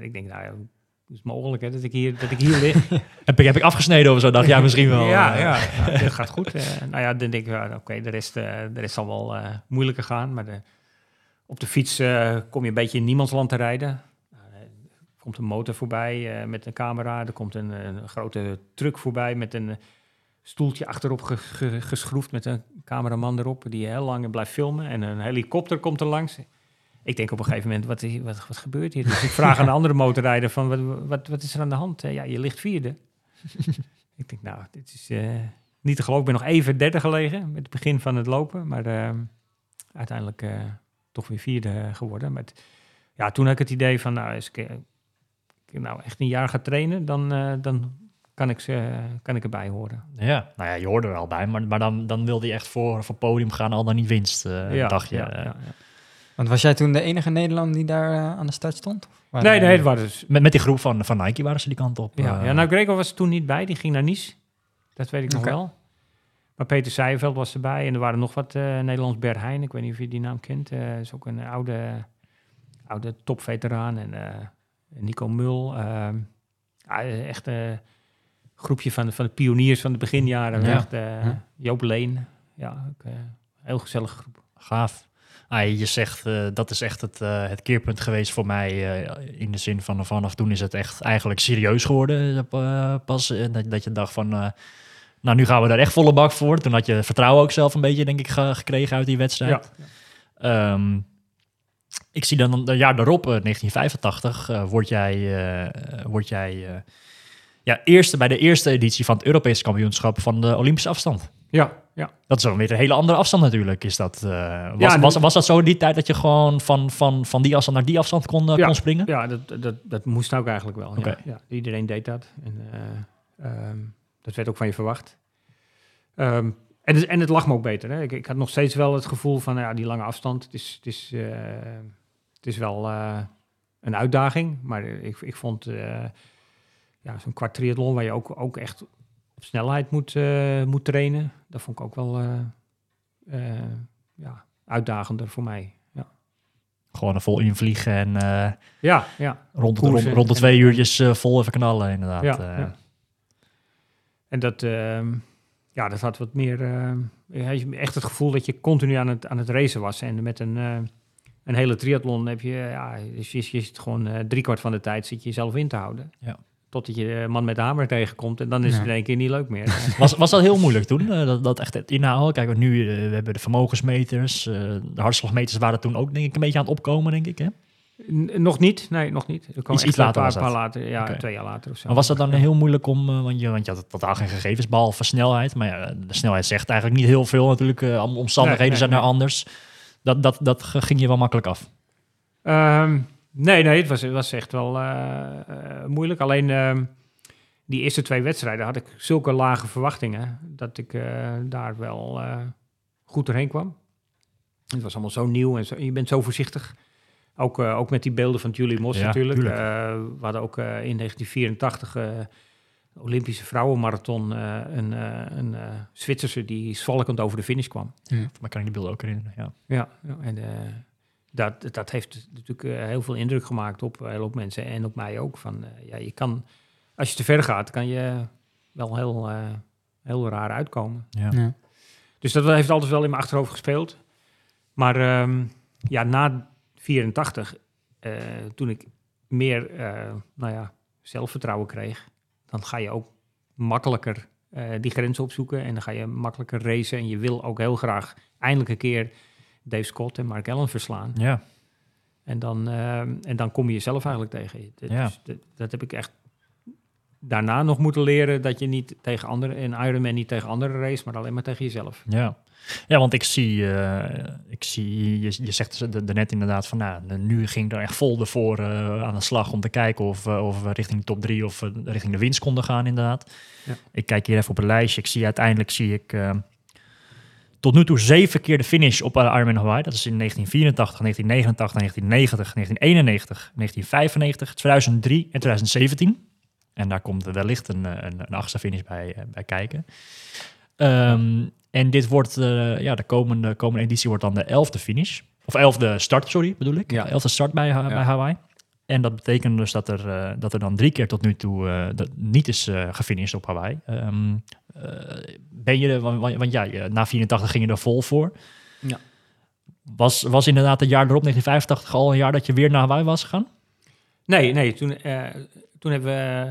Ik denk, nou ja, hoe is het mogelijk hè, dat, ik hier, dat ik hier lig? Heb ik, heb ik afgesneden of zo? Dacht jij misschien wel. ja, ja, ja, dit gaat goed. Nou ja, dan denk ik, ja, oké, de, rest, de rest zal wel moeilijker gaan. Maar de, op de fiets kom je een beetje in niemandsland te rijden. Komt een motor voorbij met een camera. Er komt een, een grote truck voorbij met een stoeltje achterop ge- ge- geschroefd met een cameraman erop die heel lang blijft filmen. En een helikopter komt er langs. ik denk op een gegeven moment, wat, wat, wat gebeurt hier? Dus ik vraag aan de andere motorrijder van, wat, wat, wat is er aan de hand? Eh, ja, je ligt vierde. ik denk, nou, dit is eh, niet te geloven. Ik ben nog even derde gelegen met het begin van het lopen. Maar eh, uiteindelijk eh, toch weer vierde geworden. Maar ja, toen had ik het idee van, nou, als ik, nou echt een jaar ga trainen, dan, dan kan, ik ze, kan ik erbij horen. Ja, nou ja, je hoorde er al bij, maar, maar dan, dan wilde je echt voor, voor podium gaan, al dan niet winst, eh dacht je. ja, eh. ja, ja. Want was jij toen de enige Nederlander die daar eh, aan de start stond? Waren Nee, nee, het was dus Met, met die groep van, van Nike waren ze die kant op. Ja, ja nou, Gregor was er toen niet bij. Die ging naar Nice. Dat weet ik nog wel. Maar Peter Seijeveld was erbij. En er waren nog wat eh Nederlands Berheijn. Ik weet niet of je die naam kent. Eh is ook een oude, oude topveteraan. En eh, Nico Mul. eh, ja, echt groepje van, van de pioniers van de beginjaren. Ja. Echt, eh, Ja. Joop Leen. Ja, ook, eh, heel gezellige groep. Gaaf. Ah, je zegt, eh, dat is echt het, het keerpunt geweest voor mij. in de zin van vanaf toen is het echt eigenlijk serieus geworden. pas dat, dat je dacht van, nou nu gaan we daar echt volle bak voor. Toen had je vertrouwen ook zelf een beetje, denk ik, ge- gekregen uit die wedstrijd. Ehm, ik zie dan een jaar daarop, eh, 1985, eh, word jij, word jij ja, eerste bij de eerste editie van het Europese kampioenschap van de Olympische afstand. Ja, ja. Dat is dan weer een hele andere afstand natuurlijk. Is dat, eh, was, was, was dat zo in die tijd dat je gewoon van, van, van die afstand naar die afstand kon, eh, Ja. kon springen? Ja, dat, dat, dat moest ook eigenlijk wel. Ja, ja, iedereen deed dat. En, eh, ehm, dat werd ook van je verwacht. Ehm, en, het, en het lag me ook beter. Hè. Ik, ik had nog steeds wel het gevoel van, ja, die lange afstand, het is, het is, het is wel een uitdaging. Maar ik, ik vond ja, zo'n kwart triathlon waar je ook, ook echt op snelheid moet, eh, moet trainen, dat vond ik ook wel eh, eh, ja, uitdagender voor mij. Ja, Gewoon er vol invliegen en ja. ja. rond, rond, rond de twee uurtjes vol even knallen inderdaad. Ja, ja. En dat, ehm, ja, dat had wat meer. echt het gevoel dat je continu aan het, aan het racen was. En met een, een hele triathlon heb je, ja, dus je, je zit gewoon driekwart van de tijd zit je jezelf in te houden. Ja. Totdat je de man met de hamer tegenkomt en dan is Ja. het in één keer niet leuk meer. Was, was dat heel moeilijk toen? eh, dat, dat echt het inhouden? Kijk, want nu eh, we hebben de vermogensmeters. eh, de hartslagmeters waren toen ook denk ik een beetje aan het opkomen, denk ik. Hè? N- nog niet, nee, nog niet. Er kwam Iets- echt iets een later paar, was dat. paar later, ja, twee jaar later of zo. Maar was dat dan heel moeilijk om, eh, want, je, want je had totaal geen gegevens, behalve snelheid. Maar ja, de snelheid zegt eigenlijk niet heel veel natuurlijk. eh, om- omstandigheden Nee, nee, zijn er nee. anders. Dat, dat, dat ging je wel makkelijk af. Ehm, nee, nee, het was, het was echt wel eh, eh, moeilijk. Alleen ehm, die eerste twee wedstrijden had ik zulke lage verwachtingen dat ik eh, daar wel goed doorheen kwam. Het was allemaal zo nieuw en zo, je bent zo voorzichtig. Ook, ook met die beelden van Julie Moss Ja, natuurlijk. tuurlijk. We hadden ook in 1984 eh, de Olympische vrouwenmarathon een, een Zwitserse die zwalkend over de finish kwam. Maar kan ik die beelden ook herinneren? Ja. Ja, ja en dat, dat heeft natuurlijk eh, heel veel indruk gemaakt op hele hoop mensen en op mij ook. Van, eh, ja, je kan, als je te ver gaat, kan je wel heel, eh, heel raar uitkomen. Ja. Ja. Dus dat heeft altijd wel in mijn achterhoofd gespeeld. Maar ehm, ja, na 84, eh, toen ik meer eh, nou ja, zelfvertrouwen kreeg, dan ga je ook makkelijker eh, die grenzen opzoeken en dan ga je makkelijker racen. En je wil ook heel graag eindelijk een keer Dave Scott en Mark Allen verslaan. ja. En dan, ehm, en dan kom je jezelf eigenlijk tegen. Dat, Ja. is- dat, dat heb ik echt daarna nog moeten leren, dat je niet tegen anderen, in Ironman niet tegen anderen race, maar alleen maar tegen jezelf. Ja. ja, want ik zie, eh, ik zie je, je zegt er de- net inderdaad van, nou, nu ging er echt vol ervoor eh, aan de slag om te kijken of, eh, of we richting de top drie of richting de winst konden gaan inderdaad. Ja. Ik kijk hier even op het lijstje. Ik zie uiteindelijk zie ik eh, tot nu toe zeven keer de finish op Ironman Hawaii. Dat is in 1984, 1989, 1990, 1991, 1995, 2003 en 2017. En daar komt wellicht een, eh, een, een achtste finish bij, eh, bij kijken. Ehm, en dit wordt, eh, ja, de komende, komende editie wordt dan de elfde finish. Of elfde start, sorry, bedoel ik. Ja. De elfde start bij, Ja. bij Hawaii. En dat betekent dus dat er, dat er dan drie keer tot nu toe dat niet is eh gefinished op Hawaii. Ehm, eh, ben je, er- want, want ja, je- na 84 ging je er vol voor. Ja. Was, was inderdaad het jaar erop, 1985, al een jaar dat je weer naar Hawaii was gegaan? Nee, nee, toen, eh, toen hebben we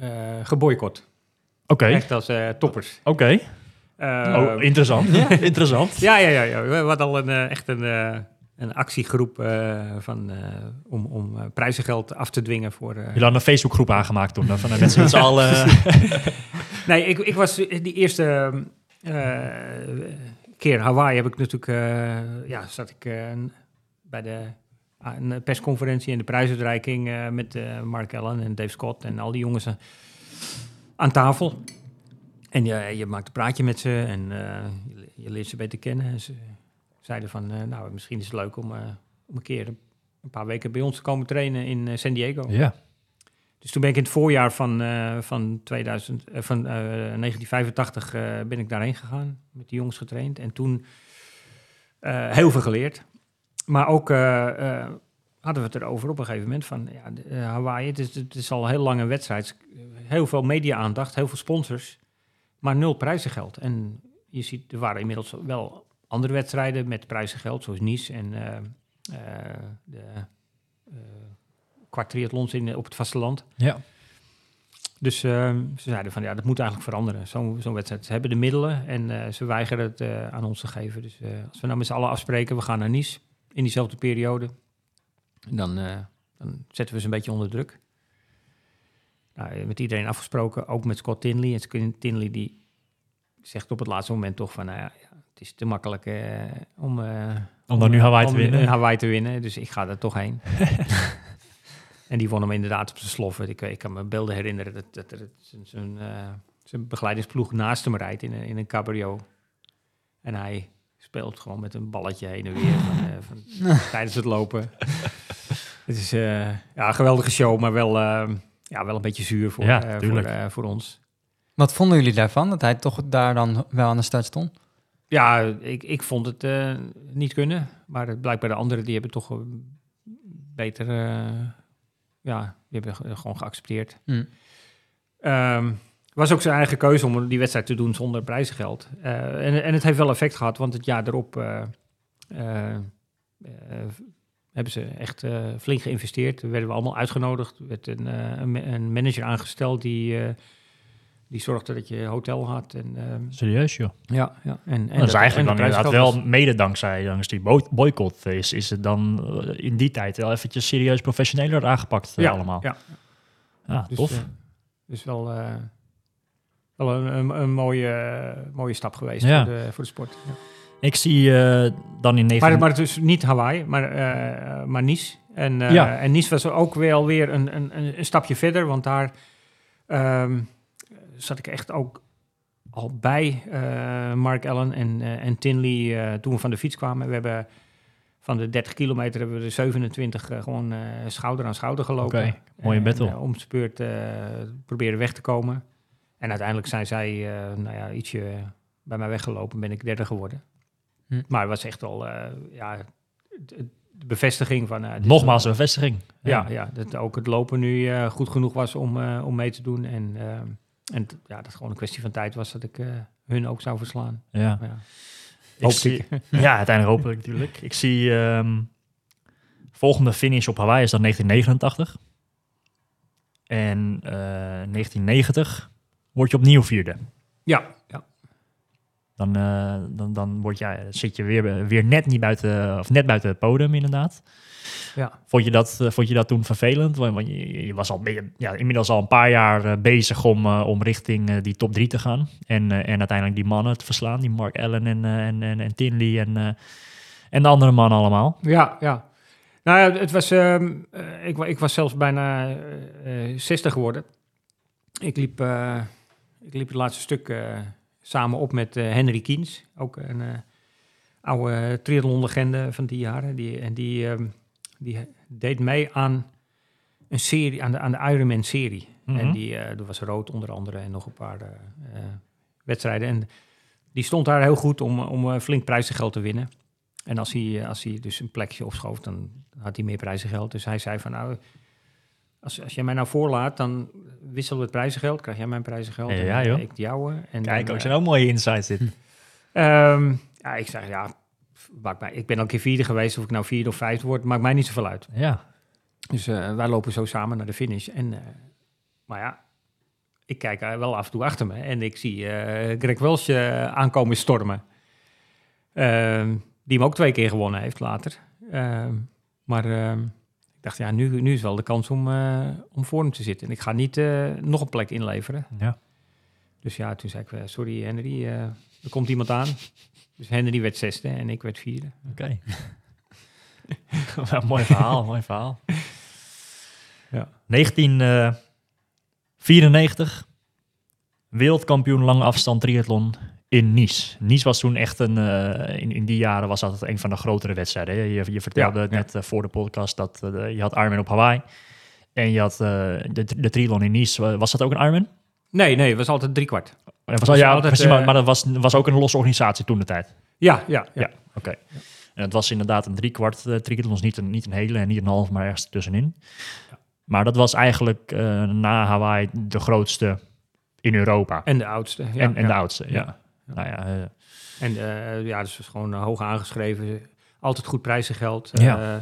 eh geboycott. Oké, Echt als eh, toppers. oké. Eh, Oh, interessant. interessant. ja, ja, ja, ja. We hadden al een, eh, echt een, eh, een actiegroep eh, van, eh, om, om eh, prijzengeld af te dwingen voor... eh, Jullie hadden een Facebookgroep aangemaakt toen. Van de mensen met z'n allen. Nee, ik, ik was die eerste eh, keer Hawaii heb ik natuurlijk, eh, ja, zat ik eh, bij de ah, persconferentie en de prijsuitreiking met Mark Allen en Dave Scott en al die jongens aan tafel. En je, je maakt een praatje met ze en je, je leert ze beter kennen. En ze zeiden van, nou, misschien is het leuk om, om een keer een paar weken bij ons te komen trainen in San Diego. ja. Dus toen ben ik in het voorjaar van, eh, van, 2000, eh, van eh, 1985 eh, ben ik daarheen gegaan, met die jongens getraind. En toen heel veel geleerd. Maar ook hadden we het erover op een gegeven moment van ja, Hawaii, het is, al een heel lange wedstrijd. Heel veel media-aandacht, heel veel sponsors, maar nul prijzengeld. En je ziet, er waren inmiddels wel andere wedstrijden met prijzengeld, zoals Nice en de eh kwartriathlons in, op het vasteland. ja. Dus ehm, ze zeiden van ja, dat moet eigenlijk veranderen. Zo'n zo'n wedstrijd. Ze hebben de middelen en eh, ze weigeren het eh, aan ons te geven. Dus eh, als we nou met z'n allen afspreken, we gaan naar Nice in diezelfde periode, dan, dan zetten we ze een beetje onder druk. Nou, met iedereen afgesproken, ook met Scott Tinley. En Scott Tinley die zegt op het laatste moment toch van, nou ja, het is te makkelijk om, eh, Om dan nu Hawaii te om winnen. in Hawaii te winnen. Dus ik ga er toch heen. en die won hem inderdaad op zijn sloffen. Ik, ik kan me beelden herinneren dat, dat zijn, zijn, eh, zijn begeleidingsploeg naast hem rijdt in een, in een cabrio. En hij speelt gewoon met een balletje heen en weer van, eh, van, tijdens het lopen. het is eh, ja, een geweldige show, maar wel, eh, ja, wel een beetje zuur voor, Ja, eh, voor, eh, voor ons. Wat vonden jullie daarvan, dat hij toch daar dan wel aan de start stond? Ja, ik, ik vond het eh, niet kunnen. Maar het, blijkbaar de anderen die hebben toch beter... eh, ja, die hebben ge- gewoon geaccepteerd. Hm. Ehm, was ook zijn eigen keuze om die wedstrijd te doen zonder prijzengeld. Eh, en, en het heeft wel effect gehad, want het jaar erop eh, eh, hebben ze echt flink geïnvesteerd. Er werden we allemaal uitgenodigd. Er werd een, een, ma- een manager aangesteld die, die zorgde dat je hotel had. En, ehm, Serieus, joh. ja, ja. En, en dat is en eigenlijk dan inderdaad wel was- mede dankzij, dankzij die boy- boycott is, is het dan eh, in die tijd wel eventjes serieus professioneler aangepakt eh, ja, allemaal. Ja, Ja, dus, tof. eh, dus wel, wel een, een, een mooie, mooie stap geweest Ja. voor, de, voor de sport. Ja. ik zie eh, dan in 19... Maar, maar het is niet Hawaii, maar, maar Nice. En, Ja. en Nice was ook wel weer een, een, een een stapje verder, want daar ehm, zat ik echt ook al bij eh, Mark Allen en, eh, en Tinley eh, toen we van de fiets kwamen. We hebben van de 30 kilometer hebben we de 27 eh, gewoon schouder aan schouder gelopen. Mooie battle. om de beurt proberen weg te komen. En uiteindelijk zijn zij, nou ja, ietsje bij mij weggelopen, ben ik derde geworden. Hm. Maar het was echt wel, eh, ja, de bevestiging van... Nogmaals een bevestiging. ja, ja, dat ook het lopen nu goed genoeg was om, om mee te doen. En, eh, en ja, dat het gewoon een kwestie van tijd was dat ik eh, hun ook zou verslaan. ja. Ja, Ik zie- ja, uiteindelijk hopelijk natuurlijk. Ik zie ehm, volgende finish op Hawaii is dan 1989. En eh 1990 word je opnieuw vierde. Ja, ja. Dan, eh, dan, dan word je, zit je weer, weer net, niet buiten, of net buiten het podium inderdaad. Ja. Vond je dat, eh, vond je dat toen vervelend? Want, je, je was al ja, inmiddels al een paar jaar eh, bezig om, eh, om richting die top drie te gaan. En, en uiteindelijk die mannen te verslaan. Die Mark Allen en, en, en, en Tinley en, en de andere mannen allemaal. Ja, ja. Nou ja, het was, ehm, eh, ik, ik was zelfs bijna eh, 60 geworden. Ik liep, ik liep het laatste stuk samen op met Henry Kiens, ook een oude triathlon-legende van die jaren. Die, en die, ehm, die deed mee aan een serie, aan de, aan de Ironman-serie. Mhm. En die, eh er was rood onder andere en nog een paar eh, eh, wedstrijden. En die stond daar heel goed om, om eh, flink prijzengeld te winnen. En als hij, eh, als hij dus een plekje opschoof, dan had hij meer prijzengeld. Dus hij zei van nou, als, als jij mij nou voorlaat, dan wisselen we het prijzengeld. Krijg jij mijn prijzengeld Ja, en ja, eh, ik jouwe. En Kijk, dan, ook eh, zijn ook mooie insights dit. ehm, ja, ik zeg ja, maakt mij, ik ben al een keer vierde geweest. Of ik nou vierde of vijfde word, maakt mij niet zoveel uit. Ja, Dus eh, wij lopen zo samen naar de finish. En, eh, maar ja, ik kijk wel af en toe achter me en ik zie eh, Greg Welsh aankomen stormen. Ehm, die hem ook twee keer gewonnen heeft later. Ehm, maar ehm, ik dacht, ja, nu, nu is wel de kans om, om voor hem te zitten. En ik ga niet nog een plek inleveren. Ja. Dus ja, toen zei ik, sorry Henry, er komt iemand aan. Dus Henry werd zesde en ik werd vierde. Oké. Mooi verhaal, mooi verhaal. Ja. 1994, wereldkampioen lange afstand triathlon in Nice. Nice was toen echt een, eh, in, in die jaren was dat een van de grotere wedstrijden. hè. Je, je vertelde Ja, het ja. net eh, voor de podcast dat eh, je had Ironman op Hawaii. En je had eh, de, de triathlon in Nice. Was dat ook een Ironman? Nee, nee, het was altijd drie kwart. Dat was, was ja, altijd, precies, maar, eh, maar dat was, was ook een losse organisatie toen de tijd. Ja, ja, ja. Ja, oké. En het was inderdaad een driekwart uh, triathlon, dus niet een, niet een hele en niet een half, maar ergens tussenin. Maar dat was eigenlijk eh, na Hawaii de grootste in Europa. En de oudste. Ja, en en de oudste, ja. Nou ja, eh, En eh, ja, dus gewoon eh, hoog aangeschreven. Altijd goed prijzengeld. Ja. Eh,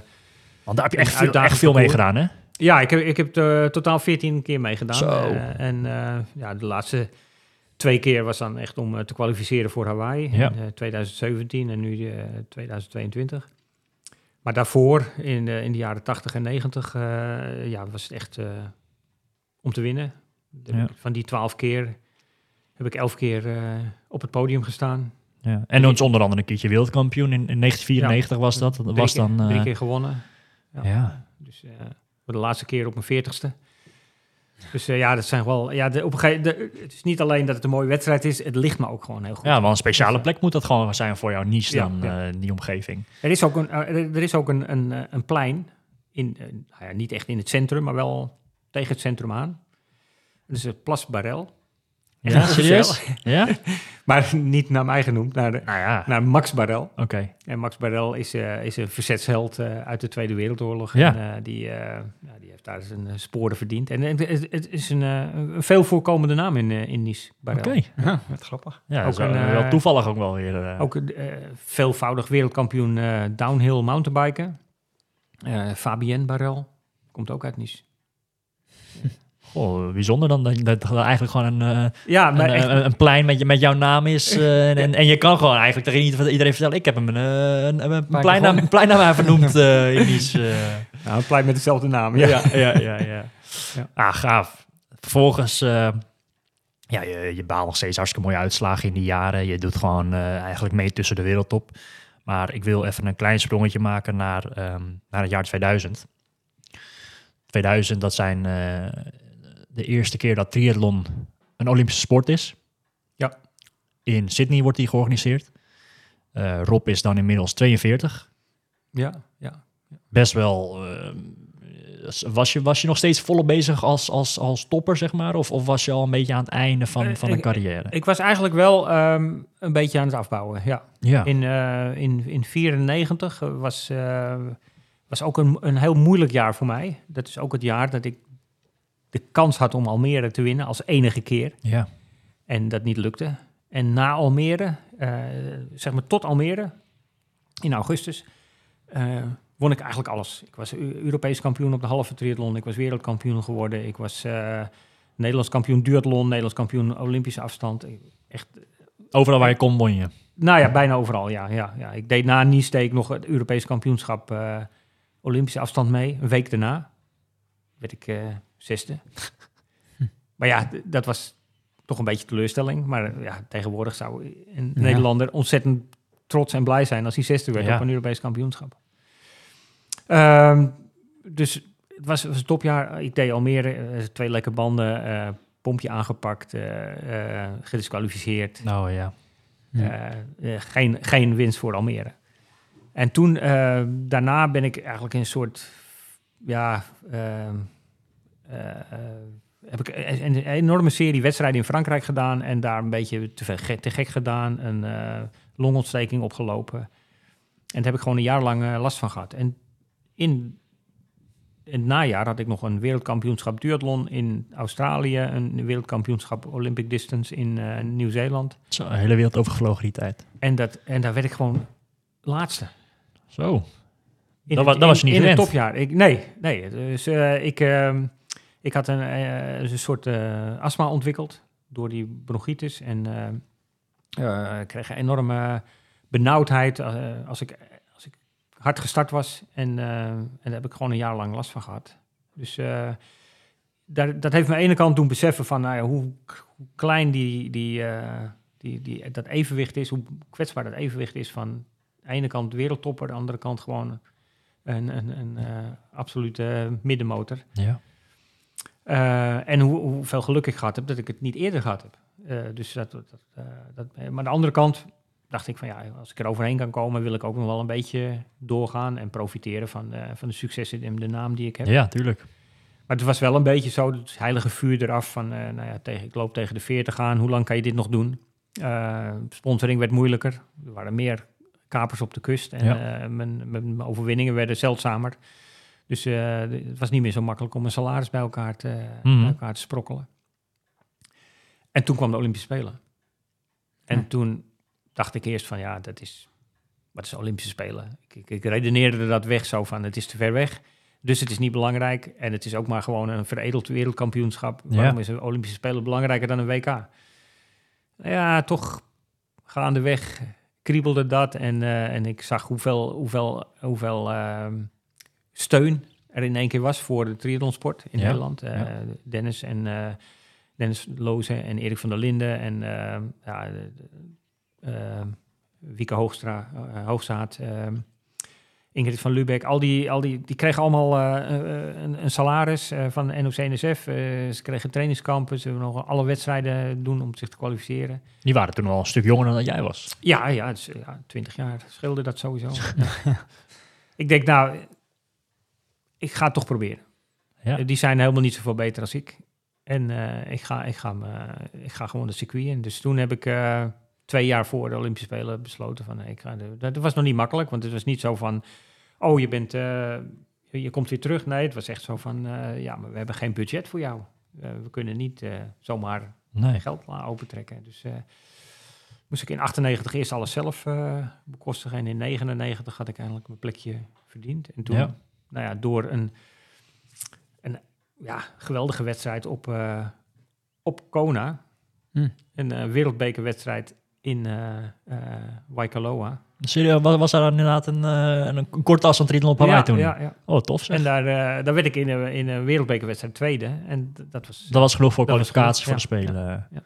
want daar heb je echt veel, echt veel mee gedaan, hè? Ja, ik heb, ik heb er totaal 14 keer meegedaan. Zo. Eh, en eh, ja, de laatste twee keer was dan echt om eh, te kwalificeren voor Hawaii. Ja. In eh, 2017 en nu eh, 2022. Maar daarvoor, in de, in de jaren 80 en 90, eh, ja, was het echt om te winnen. De- Ja. Van die 12 keer heb ik 11 keer op het podium gestaan. Ja. En is onder andere een keertje wereldkampioen in, in 1994 was dat. Dat Drie was keer- dan... drie keer gewonnen. Ja. ja. Dus voor de laatste keer op mijn veertigste. Dus eh, ja, dat zijn wel. Ja, de, op een gegeven, de, het is niet alleen dat het een mooie wedstrijd is, het ligt me ook gewoon heel goed. ja, wel een speciale plek moet dat gewoon zijn voor jouw niche Ja, dan, ja. eh, die omgeving. Er is ook een, eh, er is ook een, een, een plein, in, nou ja, niet echt in het centrum, maar wel tegen het centrum aan. Dat is het Plas Barel. Ja, serieus? Ja? Maar niet naar mij genoemd, naar, de, Nou ja, naar Max Barel. oké. En Max Barel is, eh, is een verzetsheld eh, uit de Tweede Wereldoorlog. Ja. En, eh, die, eh, ja, die heeft daar zijn eh, sporen verdiend. En het, is een, eh, een veel voorkomende naam in, eh, in Nice. Barel. Oké. Ja, wat grappig. Ja, Ook een, wel, wel eh, toevallig ook wel weer. eh, Ook een eh, veelvoudig wereldkampioen eh, downhill mountainbiken. Eh Fabienne Barel komt ook uit Nice. Goh, bijzonder dan dat, dat er eigenlijk gewoon een, eh, Ja, een, maar echt, een, een plein met, je, met jouw naam is. eh, en, en, en je kan gewoon eigenlijk tegen iedereen iedereen vertellen: ik heb hem een, eh, een, een, Maar plein, naam, gewoon- een plein naam aan vernoemd eh, in Nice. eh. nou, een plein met dezelfde naam. Ja. ja, ja, ja, ja. Ja. Ah, gaaf. Vervolgens, eh, ja, je, je baalt nog steeds hartstikke mooie uitslagen in die jaren. Je doet gewoon eh, eigenlijk mee tussen de wereldtop. Maar ik wil even een klein sprongetje maken naar, ehm, naar het jaar 2000. 2000, dat zijn eh, de eerste keer dat triathlon een Olympische sport is. Ja. In Sydney wordt die georganiseerd. Eh, Rob is dan inmiddels 42 Ja, ja. best wel. eh, was, je, was je nog steeds volop bezig als, als, als topper, zeg maar? Of, of was je al een beetje aan het einde van, Eh, van een ik- carrière? Ik was eigenlijk wel ehm, een beetje aan het afbouwen, ja. ja. In 1994 in, in 94 was, was ook een, een heel moeilijk jaar voor mij. Dat is ook het jaar dat ik de kans had om Almere te winnen als enige keer. ja. En dat niet lukte. En na Almere, eh, zeg maar tot Almere, in augustus, eh, won ik eigenlijk alles. Ik was Eu- Europees kampioen op de halve triathlon. Ik was wereldkampioen geworden. Ik was eh, Nederlands kampioen duathlon, Nederlands kampioen Olympische afstand. Echt, Overal waar je kon, won je. nou ja, bijna overal, ja. ja, ja. Ik deed na Nice deed ik nog het Europees kampioenschap Olympische afstand mee. Een week daarna werd ik eh, zesde. maar ja, dat was toch een beetje teleurstelling. Maar eh, ja, tegenwoordig zou een Ja. Nederlander ontzettend trots en blij zijn als hij zesde werd Ja. op een Europees kampioenschap. Ehm, dus het was, was een topjaar. Ik deed Almere, eh, twee lekke banden, eh, pompje aangepakt, eh, eh, gedisqualificeerd. Nou ja. Ja. Eh, eh, geen, geen winst voor Almere. En toen, eh, daarna ben ik eigenlijk in een soort, ja, ehm, eh, eh, heb ik een, een enorme serie wedstrijden in Frankrijk gedaan en daar een beetje te, gek, te gek gedaan, een eh, longontsteking opgelopen. En daar heb ik gewoon een jaar lang eh, last van gehad. En in, in het najaar had ik nog een wereldkampioenschap duathlon in Australië, een wereldkampioenschap Olympic Distance in eh, Nieuw-Zeeland. Zo, de hele wereld overgevlogen die tijd. En, dat, en daar werd ik gewoon laatste. Zo. In Dat het- wa- dat was je niet In het topjaar. Ik, nee, nee. Dus eh, ik, ehm, ik had een, eh, een soort eh, astma ontwikkeld door die bronchitis. En eh, ik kreeg een enorme benauwdheid. als, ik, als ik hard gestart was. En, en daar heb ik gewoon een jaar lang last van gehad. Dus daar, dat heeft me aan de ene kant doen beseffen van nou ja, hoe, klein die, die, die, die, dat evenwicht is, hoe kwetsbaar dat evenwicht is van aan de ene kant wereldtopper, aan de andere kant gewoon een, een, een absolute middenmotor. Ja. Eh, en hoe, hoeveel geluk ik gehad heb dat ik het niet eerder gehad heb. Eh, dus dat, dat, eh, dat, maar aan de andere kant dacht ik van ja, als ik er overheen kan komen, wil ik ook nog wel een beetje doorgaan en profiteren van, van de successen en de naam die ik heb. ja, tuurlijk. Maar het was wel een beetje zo, het heilige vuur eraf van, nou ja, tegen, ik loop tegen de 40 aan, hoe lang kan je dit nog doen? Sponsoring werd moeilijker, er waren meer kapers op de kust en Ja. mijn, mijn overwinningen werden zeldzamer. Dus eh, het was niet meer zo makkelijk om een salaris bij elkaar te, Mhm. bij elkaar te sprokkelen. En toen kwam de Olympische Spelen. En Ja. toen dacht ik eerst van, ja, dat is, wat is Olympische Spelen? Ik, ik, ik redeneerde dat weg zo van, het is te ver weg. Dus het is niet belangrijk. En het is ook maar gewoon een veredeld wereldkampioenschap. Ja. Waarom is een Olympische Spelen belangrijker dan een WK? Ja, toch gaandeweg kriebelde dat. En, eh, en ik zag hoeveel, hoeveel, hoeveel ehm, steun er in één keer was voor de triathlonsport in Ja. Nederland. Eh, Ja. Dennis en eh, Dennis Loze en Erik van der Linden en ehm, ja, Wieke Hoogstra, eh, Hoogzaad, ehm, Ingrid van Lubeck, al die, al die, die kregen allemaal eh, eh, een, een salaris eh, van NOC-NSF. Eh, ze kregen trainingskampen, ze hebben nog alle wedstrijden doen om zich te kwalificeren. Die waren toen al een stuk jonger dan jij was. Ja, ja, dus, ja 20 jaar scheelde dat sowieso. Ik denk, nou, ik ga het toch proberen. Ja. Eh, Die zijn helemaal niet zoveel beter als ik. En eh, ik, ga, ik, ga me, ik ga gewoon de circuit in. Dus toen heb ik eh, twee jaar voor de Olympische Spelen besloten van... ik ga de, dat was nog niet makkelijk, want het was niet zo van... oh, je, bent, eh, je, komt weer terug. Nee, het was echt zo van... eh, ja, maar we hebben geen budget voor jou. Eh, we kunnen niet eh, zomaar Nee. geld opentrekken. Dus eh, moest ik in 98 eerst alles zelf eh, bekostigen. En in 99 had ik eindelijk mijn plekje verdiend. En toen, Ja. Nou ja, door een, een ja, geweldige wedstrijd op, eh, op Kona. Hm. Een eh, wereldbekerwedstrijd in eh Waikoloa. Serieus, was, was daar inderdaad een, een, een korte afstand op Hawaii ja, toen? Ja, ja. Oh, tof zeg. En daar, daar werd ik in een, in een wereldbekerwedstrijd tweede. En dat was... dat was genoeg voor kwalificatie voor de Spelen. ja.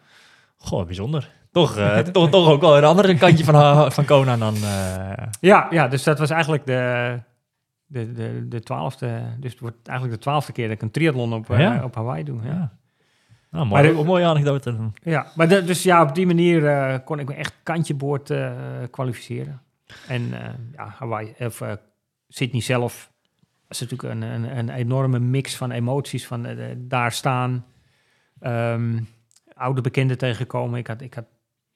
Goh, bijzonder. Toch, eh, toch, toch ook wel een andere kantje van, van Kona dan... Ja, ja, dus dat was eigenlijk de, de, de, de twaalfde. Dus het wordt eigenlijk de twaalfde keer dat ik een triathlon op, eh, op Hawaii doe. Ja, ja. Nou, mooi, Maar de- een mooie anekdote. ja maar de- dus ja, op die manier eh, kon ik me echt kantje boord eh, kwalificeren. En ja, Hawaii, of Sydney zelf, was natuurlijk een, een, een enorme mix van emoties. Van daar staan, ehm, oude bekenden tegenkomen. Ik had, ik had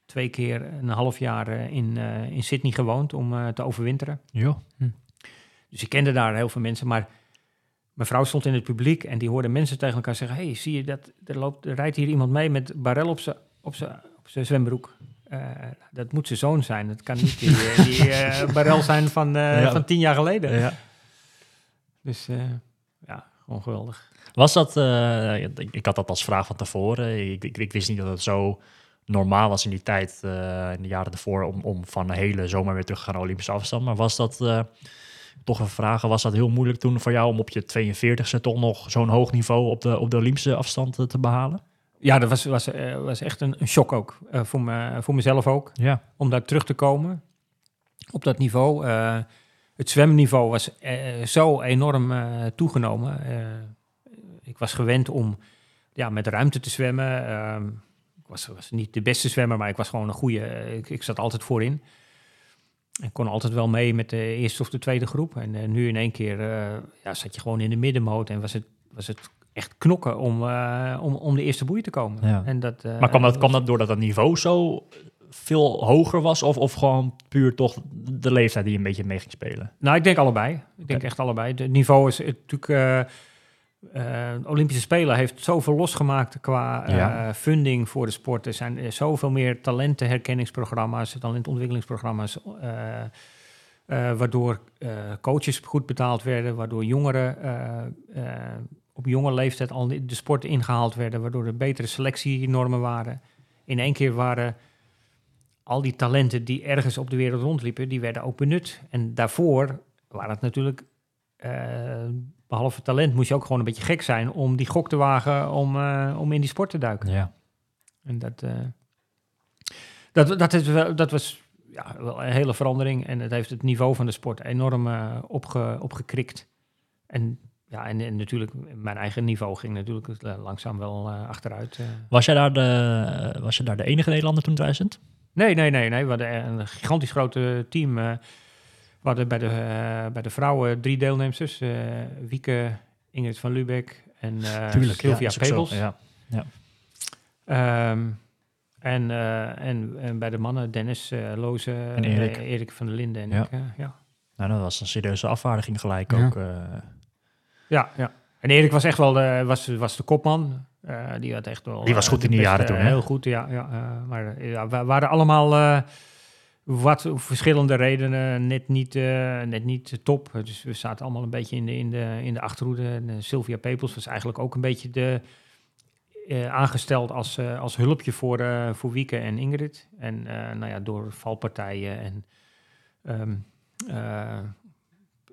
twee keer een half jaar in, in Sydney gewoond om te overwinteren. Ja. Dus ik kende daar heel veel mensen, maar mijn vrouw stond in het publiek en die hoorde mensen tegen elkaar zeggen: Hey, zie je dat? Er, loopt, er rijdt hier iemand mee met barel op zijn op zijn op zijn zwembroek. Eh, dat moet zijn zoon zijn. Dat kan niet die, eh, die eh, barel zijn van, Ja. van tien jaar geleden. ja. Dus ja, gewoon geweldig. Was dat, ik, ik had dat als vraag van tevoren. Ik, ik, ik wist niet dat het zo normaal was in die tijd, in de jaren ervoor, om, om van een hele zomer weer terug te gaan naar Olympische afstand. Maar was dat, toch een vraag, was dat heel moeilijk toen voor jou om op je 42e toch nog zo'n hoog niveau op de, op de Olympische afstand eh, te behalen? Ja, dat was, was, eh, was echt een, een shock ook. eh, voor, me, voor mezelf ook. Ja. om daar terug te komen op dat niveau. Het zwemniveau was zo enorm toegenomen. Ik was gewend om ja, met ruimte te zwemmen. Ehm, ik was, was niet de beste zwemmer, maar ik was gewoon een goede. ik, ik zat altijd voorin. Ik kon altijd wel mee met de eerste of de tweede groep. En eh, nu in één keer eh, ja, zat je gewoon in de middenmoot en was het, was het echt knokken om, eh, om, om de eerste boei te komen. Ja. En dat, eh, Maar kwam dat, kwam dat doordat het niveau zo veel hoger was? Of, of gewoon puur toch de leeftijd die een beetje mee ging spelen? Nou, ik denk allebei. Ik denk echt allebei. Het niveau is natuurlijk... de Olympische Spelen heeft zoveel losgemaakt qua eh, Ja. funding voor de sport. Er zijn eh, zoveel meer talentenherkenningsprogramma's, talentontwikkelingsprogramma's, eh, waardoor coaches goed betaald werden, waardoor jongeren op jonge leeftijd al de sport ingehaald werden, waardoor er betere selectienormen waren. In één keer waren al die talenten die ergens op de wereld rondliepen, die werden ook benut. En daarvoor waren het natuurlijk, behalve talent, moest je ook gewoon een beetje gek zijn om die gok te wagen om, eh, om in die sport te duiken. Ja. En dat, eh, dat, dat, is wel, dat was ja, wel een hele verandering. En het heeft het niveau van de sport enorm eh, opge, opgekrikt. En, ja, en, en natuurlijk, mijn eigen niveau ging natuurlijk langzaam wel achteruit. Was, jij daar de, was je daar de enige Nederlander toen 2000? Nee, nee, nee, nee. We hadden een gigantisch grote team. We hadden bij de, eh, bij de vrouwen drie deelnemers. eh Wieke, Ingrid van Lubeck en eh Sylvia is ook zo. Pebels. Ja. Ehm, en, en, en bij de mannen Dennis uh, Loze En Erik. Erik van der Linden en Ja. ik. ja. Nou, dat was een serieuze afvaardiging gelijk Ja. ook. Ja, ja. En Erik was echt wel de, was, was de kopman. Die had echt wel. Die was goed in die jaren toen, hè? Heel goed, ja. ja maar ja, we waren allemaal wat om verschillende redenen net niet, eh, net niet top. Dus we zaten allemaal een beetje in de, in de, in de achterhoede. En, eh, Sylvia Pepels was eigenlijk ook een beetje de, eh, aangesteld als, als hulpje voor, voor Wieke en Ingrid. En nou ja, door valpartijen en ehm, eh,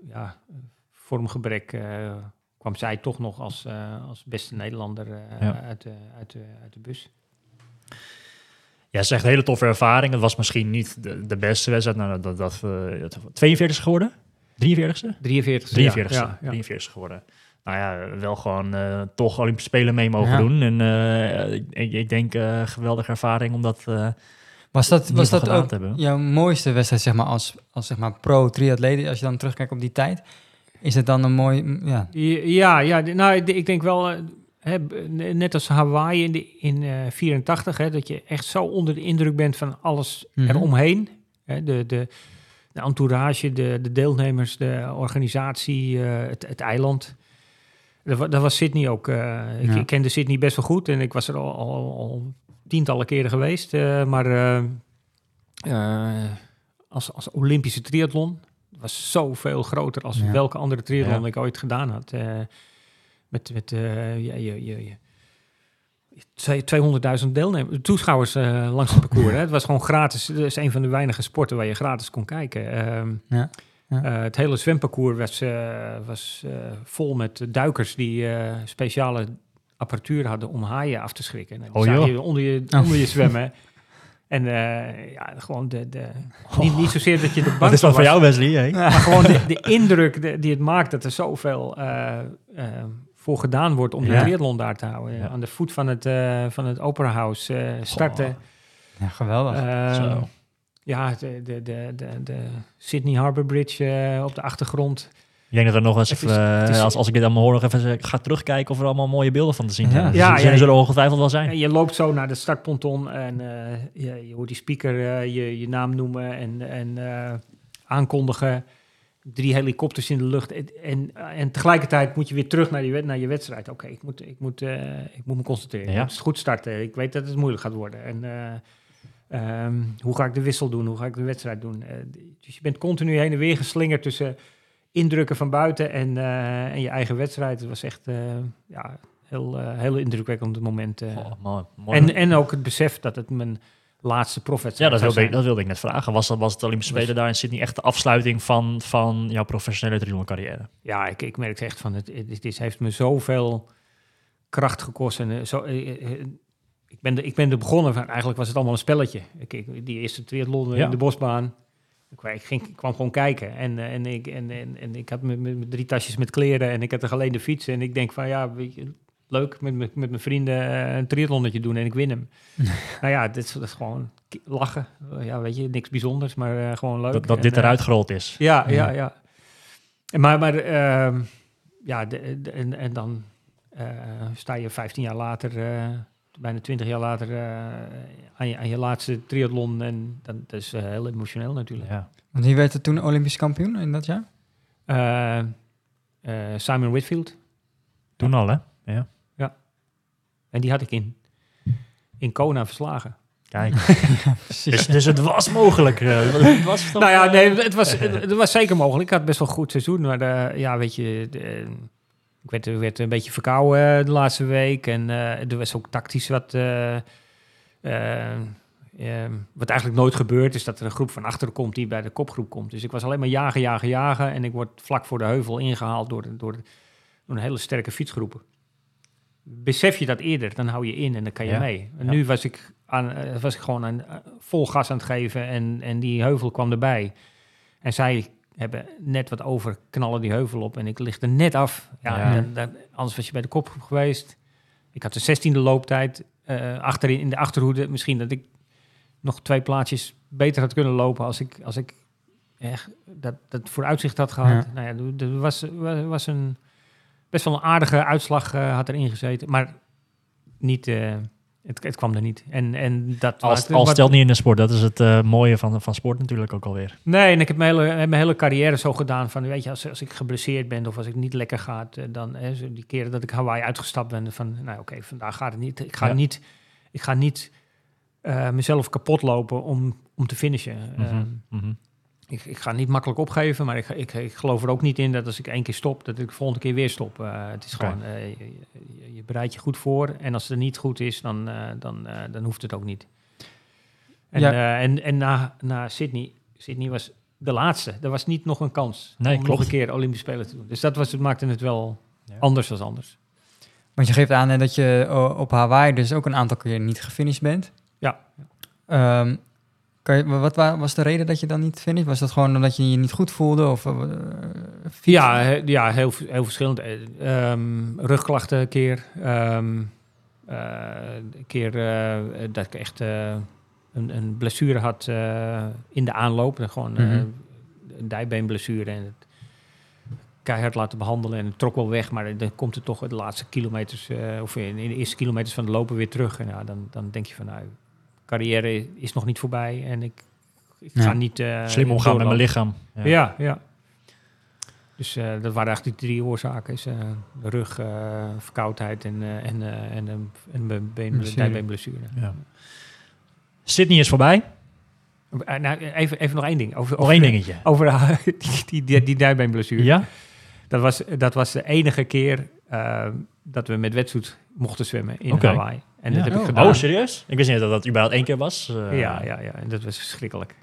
ja, vormgebrek kwam zij toch nog als, als beste Nederlander Ja. uit, de, uit, de, uit de bus. Ja, het is echt een hele toffe ervaring. Het was misschien niet de, de beste wedstrijd. Nou, dat, dat, eh, het 42 geworden? 43ste? 43 43ste. Ja, ja. 43 geworden. Nou ja, wel gewoon eh, toch Olympische Spelen mee mogen Ja. doen. En eh, ik, ik denk eh geweldige ervaring om dat... eh, Was dat, was dat ook hebben. jouw mooiste wedstrijd, zeg maar, als, als zeg maar pro-triatleet? Als je dan terugkijkt op die tijd, is het dan een mooi, ja, Ja, ja, de- nou, ik ik denk wel, eh, net als Hawaii in, de, in eh 84, hè, dat je echt zo onder de indruk bent van alles Mhm. eromheen. Hè, de, de, de entourage, de, de deelnemers, de organisatie, eh, het, het eiland. Dat, wa- dat was Sydney ook. eh, ik, Ja. ik kende Sydney best wel goed en ik was er al, al, al tientallen keren geweest. eh, maar eh, eh, als, als Olympische triathlon was zoveel groter als Ja. welke andere triathlon Ja. ik ooit gedaan had. Met met eh, ja, je, je, je, twee- 200.000 deelnemers, toeschouwers eh, langs het parcours. Hè. Het was gewoon gratis. Het is een van de weinige sporten waar je gratis kon kijken. Ehm, Ja, ja. eh, het hele zwemparcours was, was vol met duikers die speciale apparatuur hadden om haaien af te schrikken. En die Oh, je onder, je, Oh. onder je zwemmen. En ja, gewoon de, de, niet, niet zozeer dat je de Wat bang is dat was, voor jou, Wesley? hè? maar gewoon de, de indruk de- die het maakt dat er zoveel voor gedaan wordt om de Ja. triathlon daar te houden. Ja. Aan de voet van het, eh, van het Opera House eh, starten. ja geweldig. Ehm, Zo. ja, de, de, de, de, de Sydney Harbour Bridge eh, op de achtergrond. Ik denk dat er nog eens, Het is- even, het is- als, als ik dit allemaal hoor, nog even ga terugkijken of er allemaal mooie beelden van te zien Ja. zijn. Ja, Ja, ja, er zullen ongetwijfeld wel zijn. En je loopt zo naar de startponton en eh, je, je hoort die speaker je, je naam noemen en, en eh, aankondigen. Drie helikopters in de lucht. En, en, en tegelijkertijd moet je weer terug naar je, wed- naar je wedstrijd. Oké, ik, moet, ik, moet, eh, ik moet me concentreren. Ja. Ik moet goed starten. Ik weet dat het moeilijk gaat worden. En eh, ehm, hoe ga ik de wissel doen? Hoe ga ik de wedstrijd doen? Eh, dus je bent continu heen en weer geslingerd tussen indrukken van buiten en, en je eigen wedstrijd. Het was echt ja, heel, heel indrukwekkend moment. eh. Oh, mooi, mooi. En, en ook het besef dat het mijn laatste ja, profwedstrijd dat zou wilde, ik, dat wilde ik net vragen. Was, dat, was het Olympische Spelen daar in Sydney echt de afsluiting van, van jouw professionele carrière? Ja, ik, ik merkte echt van, het, het, het is- heeft me zoveel kracht gekost. En, eh, zo, eh, eh, ik, ben de, ik ben er begonnen van, eigenlijk was het allemaal een spelletje. Ik, ik- die eerste triathlon Ja. in de bosbaan. Ik, ging, ik kwam gewoon kijken. En, en, ik, en, en, en ik had mijn drie tasjes met kleren en ik had er alleen de fiets. En ik denk van, ja, weet je, leuk met, mijn- met mijn vrienden eh, een triathlonnetje doen en ik win hem. nou ja, dit is, dat is gewoon lachen. Eh, Ja, weet je, niks bijzonders, maar eh, gewoon leuk. Dat, dat En, dit eruit gerold is. ja, Ja. ja, Maar, maar ehm, ja, de, de- en, en dan eh, sta je 15 jaar later, eh, bijna 20 jaar later, eh, aan, je, aan je laatste triathlon. En dan, dat is heel emotioneel natuurlijk. Ja. Want wie werd er toen Olympisch kampioen in dat jaar? Eh, eh, Simon Whitfield. Toen al, hè? Ja. En die had ik in, in Kona verslagen. Kijk. dus, dus het was mogelijk. eh, het was toch, nou ja, eh, nee, het was, het, het was zeker mogelijk. Ik had best wel een goed seizoen. Maar eh, ja, weet je, de- ik werd, werd een beetje verkouden eh, de laatste week. En eh, er was ook tactisch wat... eh, eh, ehm, wat eigenlijk nooit gebeurt, is dat er een groep van achteren komt die bij de kopgroep komt. Dus ik was alleen maar jagen, jagen, jagen. En ik word vlak voor de heuvel ingehaald door, de- door, de- door een hele sterke fietsgroep. Besef je dat eerder, dan hou je in en dan kan je Ja. mee. En Ja. nu was ik, aan, eh, was ik gewoon aan, eh, vol gas aan het geven en, en die heuvel kwam erbij. En zij hebben net wat over, knallen die heuvel op en ik lig er net af. Ja, Ja. Dan, dan- anders was je bij de kopgroep geweest. Ik had de 16e looptijd. eh, achterin in de achterhoede. Misschien dat ik nog twee plaatsjes beter had kunnen lopen als ik, als ik echt dat, dat vooruitzicht had gehad. Ja. Nou ja, er- er was, was, was een best wel een aardige uitslag eh, had erin gezeten. Maar niet, eh, het, het kwam er niet. En, en dat Als, was- als wat- stelt niet in de sport. Dat is het eh, mooie van, van sport natuurlijk ook alweer. Nee, en ik heb mijn hele, mijn hele carrière zo gedaan van, weet je, als, als ik geblesseerd ben of als ik niet lekker ga, dan hè, die keren dat ik Hawaii uitgestapt ben, van, nou oké, vandaag gaat het niet. Ik ga Ja. niet, ik ga niet mezelf kapot lopen om, om te finishen. Mhm, Eh, mhm. Ik, ik ga niet makkelijk opgeven, maar ik, ik, ik geloof er ook niet in dat als ik één keer stop, dat ik de volgende keer weer stop. Eh, het is gewoon, eh, je, je, je bereidt je goed voor en als het er niet goed is, dan, eh, dan, dan hoeft het ook niet. En, Ja. en, en na, na Sydney, Sydney was de laatste. Er was niet nog een kans Nee, om klopt. nog een keer Olympische Spelen te doen. Dus dat was, het maakte het wel Ja. anders dan anders. Want je geeft aan hè, dat je op Hawaii dus ook een aantal keer niet gefinished bent. Ja. Ehm, kan je, wat wa- was de reden dat je dan niet finished? Was dat gewoon omdat je je niet goed voelde? Of, eh, Ja, he- ja heel, heel verschillend. Eh, ehm, rugklachten een keer. Ehm, eh, een keer dat ik echt een, een blessure had in de aanloop. Gewoon Mhm. een dijbeenblessure. En het keihard laten behandelen. En het trok wel weg. Maar dan komt het toch de laatste kilometers... of in, in de eerste kilometers van de lopen weer terug. En ja, dan, dan denk je van... Nou, carrière is nog niet voorbij. En ik, ik Ja. ga niet... eh, Slim omgaan met mijn lichaam. Ja, ja. Dus eh, dat waren eigenlijk die drie oorzaken. Is, eh, rug, verkoudheid en, en, en, een en mijn been, Blessure. dijbeenblessure. Ja. Sydney is voorbij. Nou, even, even nog één ding. Over, Nog over, één dingetje. Over die, die, die, die dijbeenblessure. Ja? Dat, was, dat was de enige keer dat we met wetsuit mochten zwemmen in Oké. Hawaii. En dat heb ik Oh. gedaan. Oh, serieus? Ik wist niet dat dat überhaupt één keer was. Eh, ja, ja, ja. En dat was verschrikkelijk.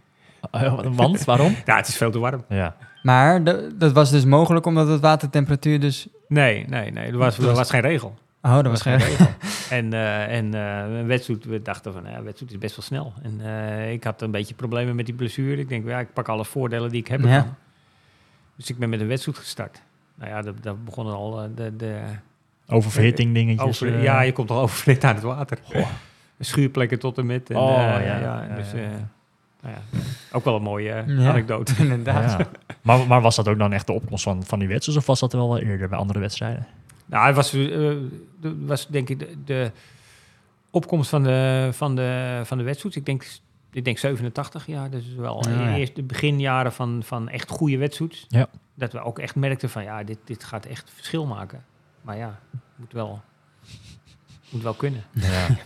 eh, want? Waarom? Ja, het is veel te warm. Ja. Maar de- dat was dus mogelijk omdat het watertemperatuur dus... Nee, nee, nee. Er was, er was geen regel. Oh, dat was geen... regel. en eh en eh, een wedstrijd, we dachten van, ja, wedstrijd is best wel snel. En eh, ik had een beetje problemen met die blessure. Ik denk, ja, ik pak alle voordelen die ik heb Ja. ervan. Dus ik ben met een wedstrijd gestart. Nou ja, dat, dat begonnen al eh, de, de Oververhitting dingetjes. over, eh. ja, je komt al oververhit aan het water. Schuurplekken tot en met. En, Oh, eh, ja, ja, ja, dus ja. eh, nou ja, ook wel een mooie eh, Ja. anekdote. Inderdaad. Ja. Maar, maar was dat ook dan echt de opkomst van, van die wedstrijd? Of was dat wel eerder bij andere wedstrijden? Nou, het was, eh, was denk ik de, de opkomst van de, van de, van de wedstrijd. Ik denk, ik denk 87 jaar. Dus wel Ja, ja. eerst de beginjaren van, van echt goede wedstrijd. Ja. Dat we ook echt merkten van ja, dit, dit gaat echt verschil maken. Maar ja, moet wel, moet wel kunnen. Ja.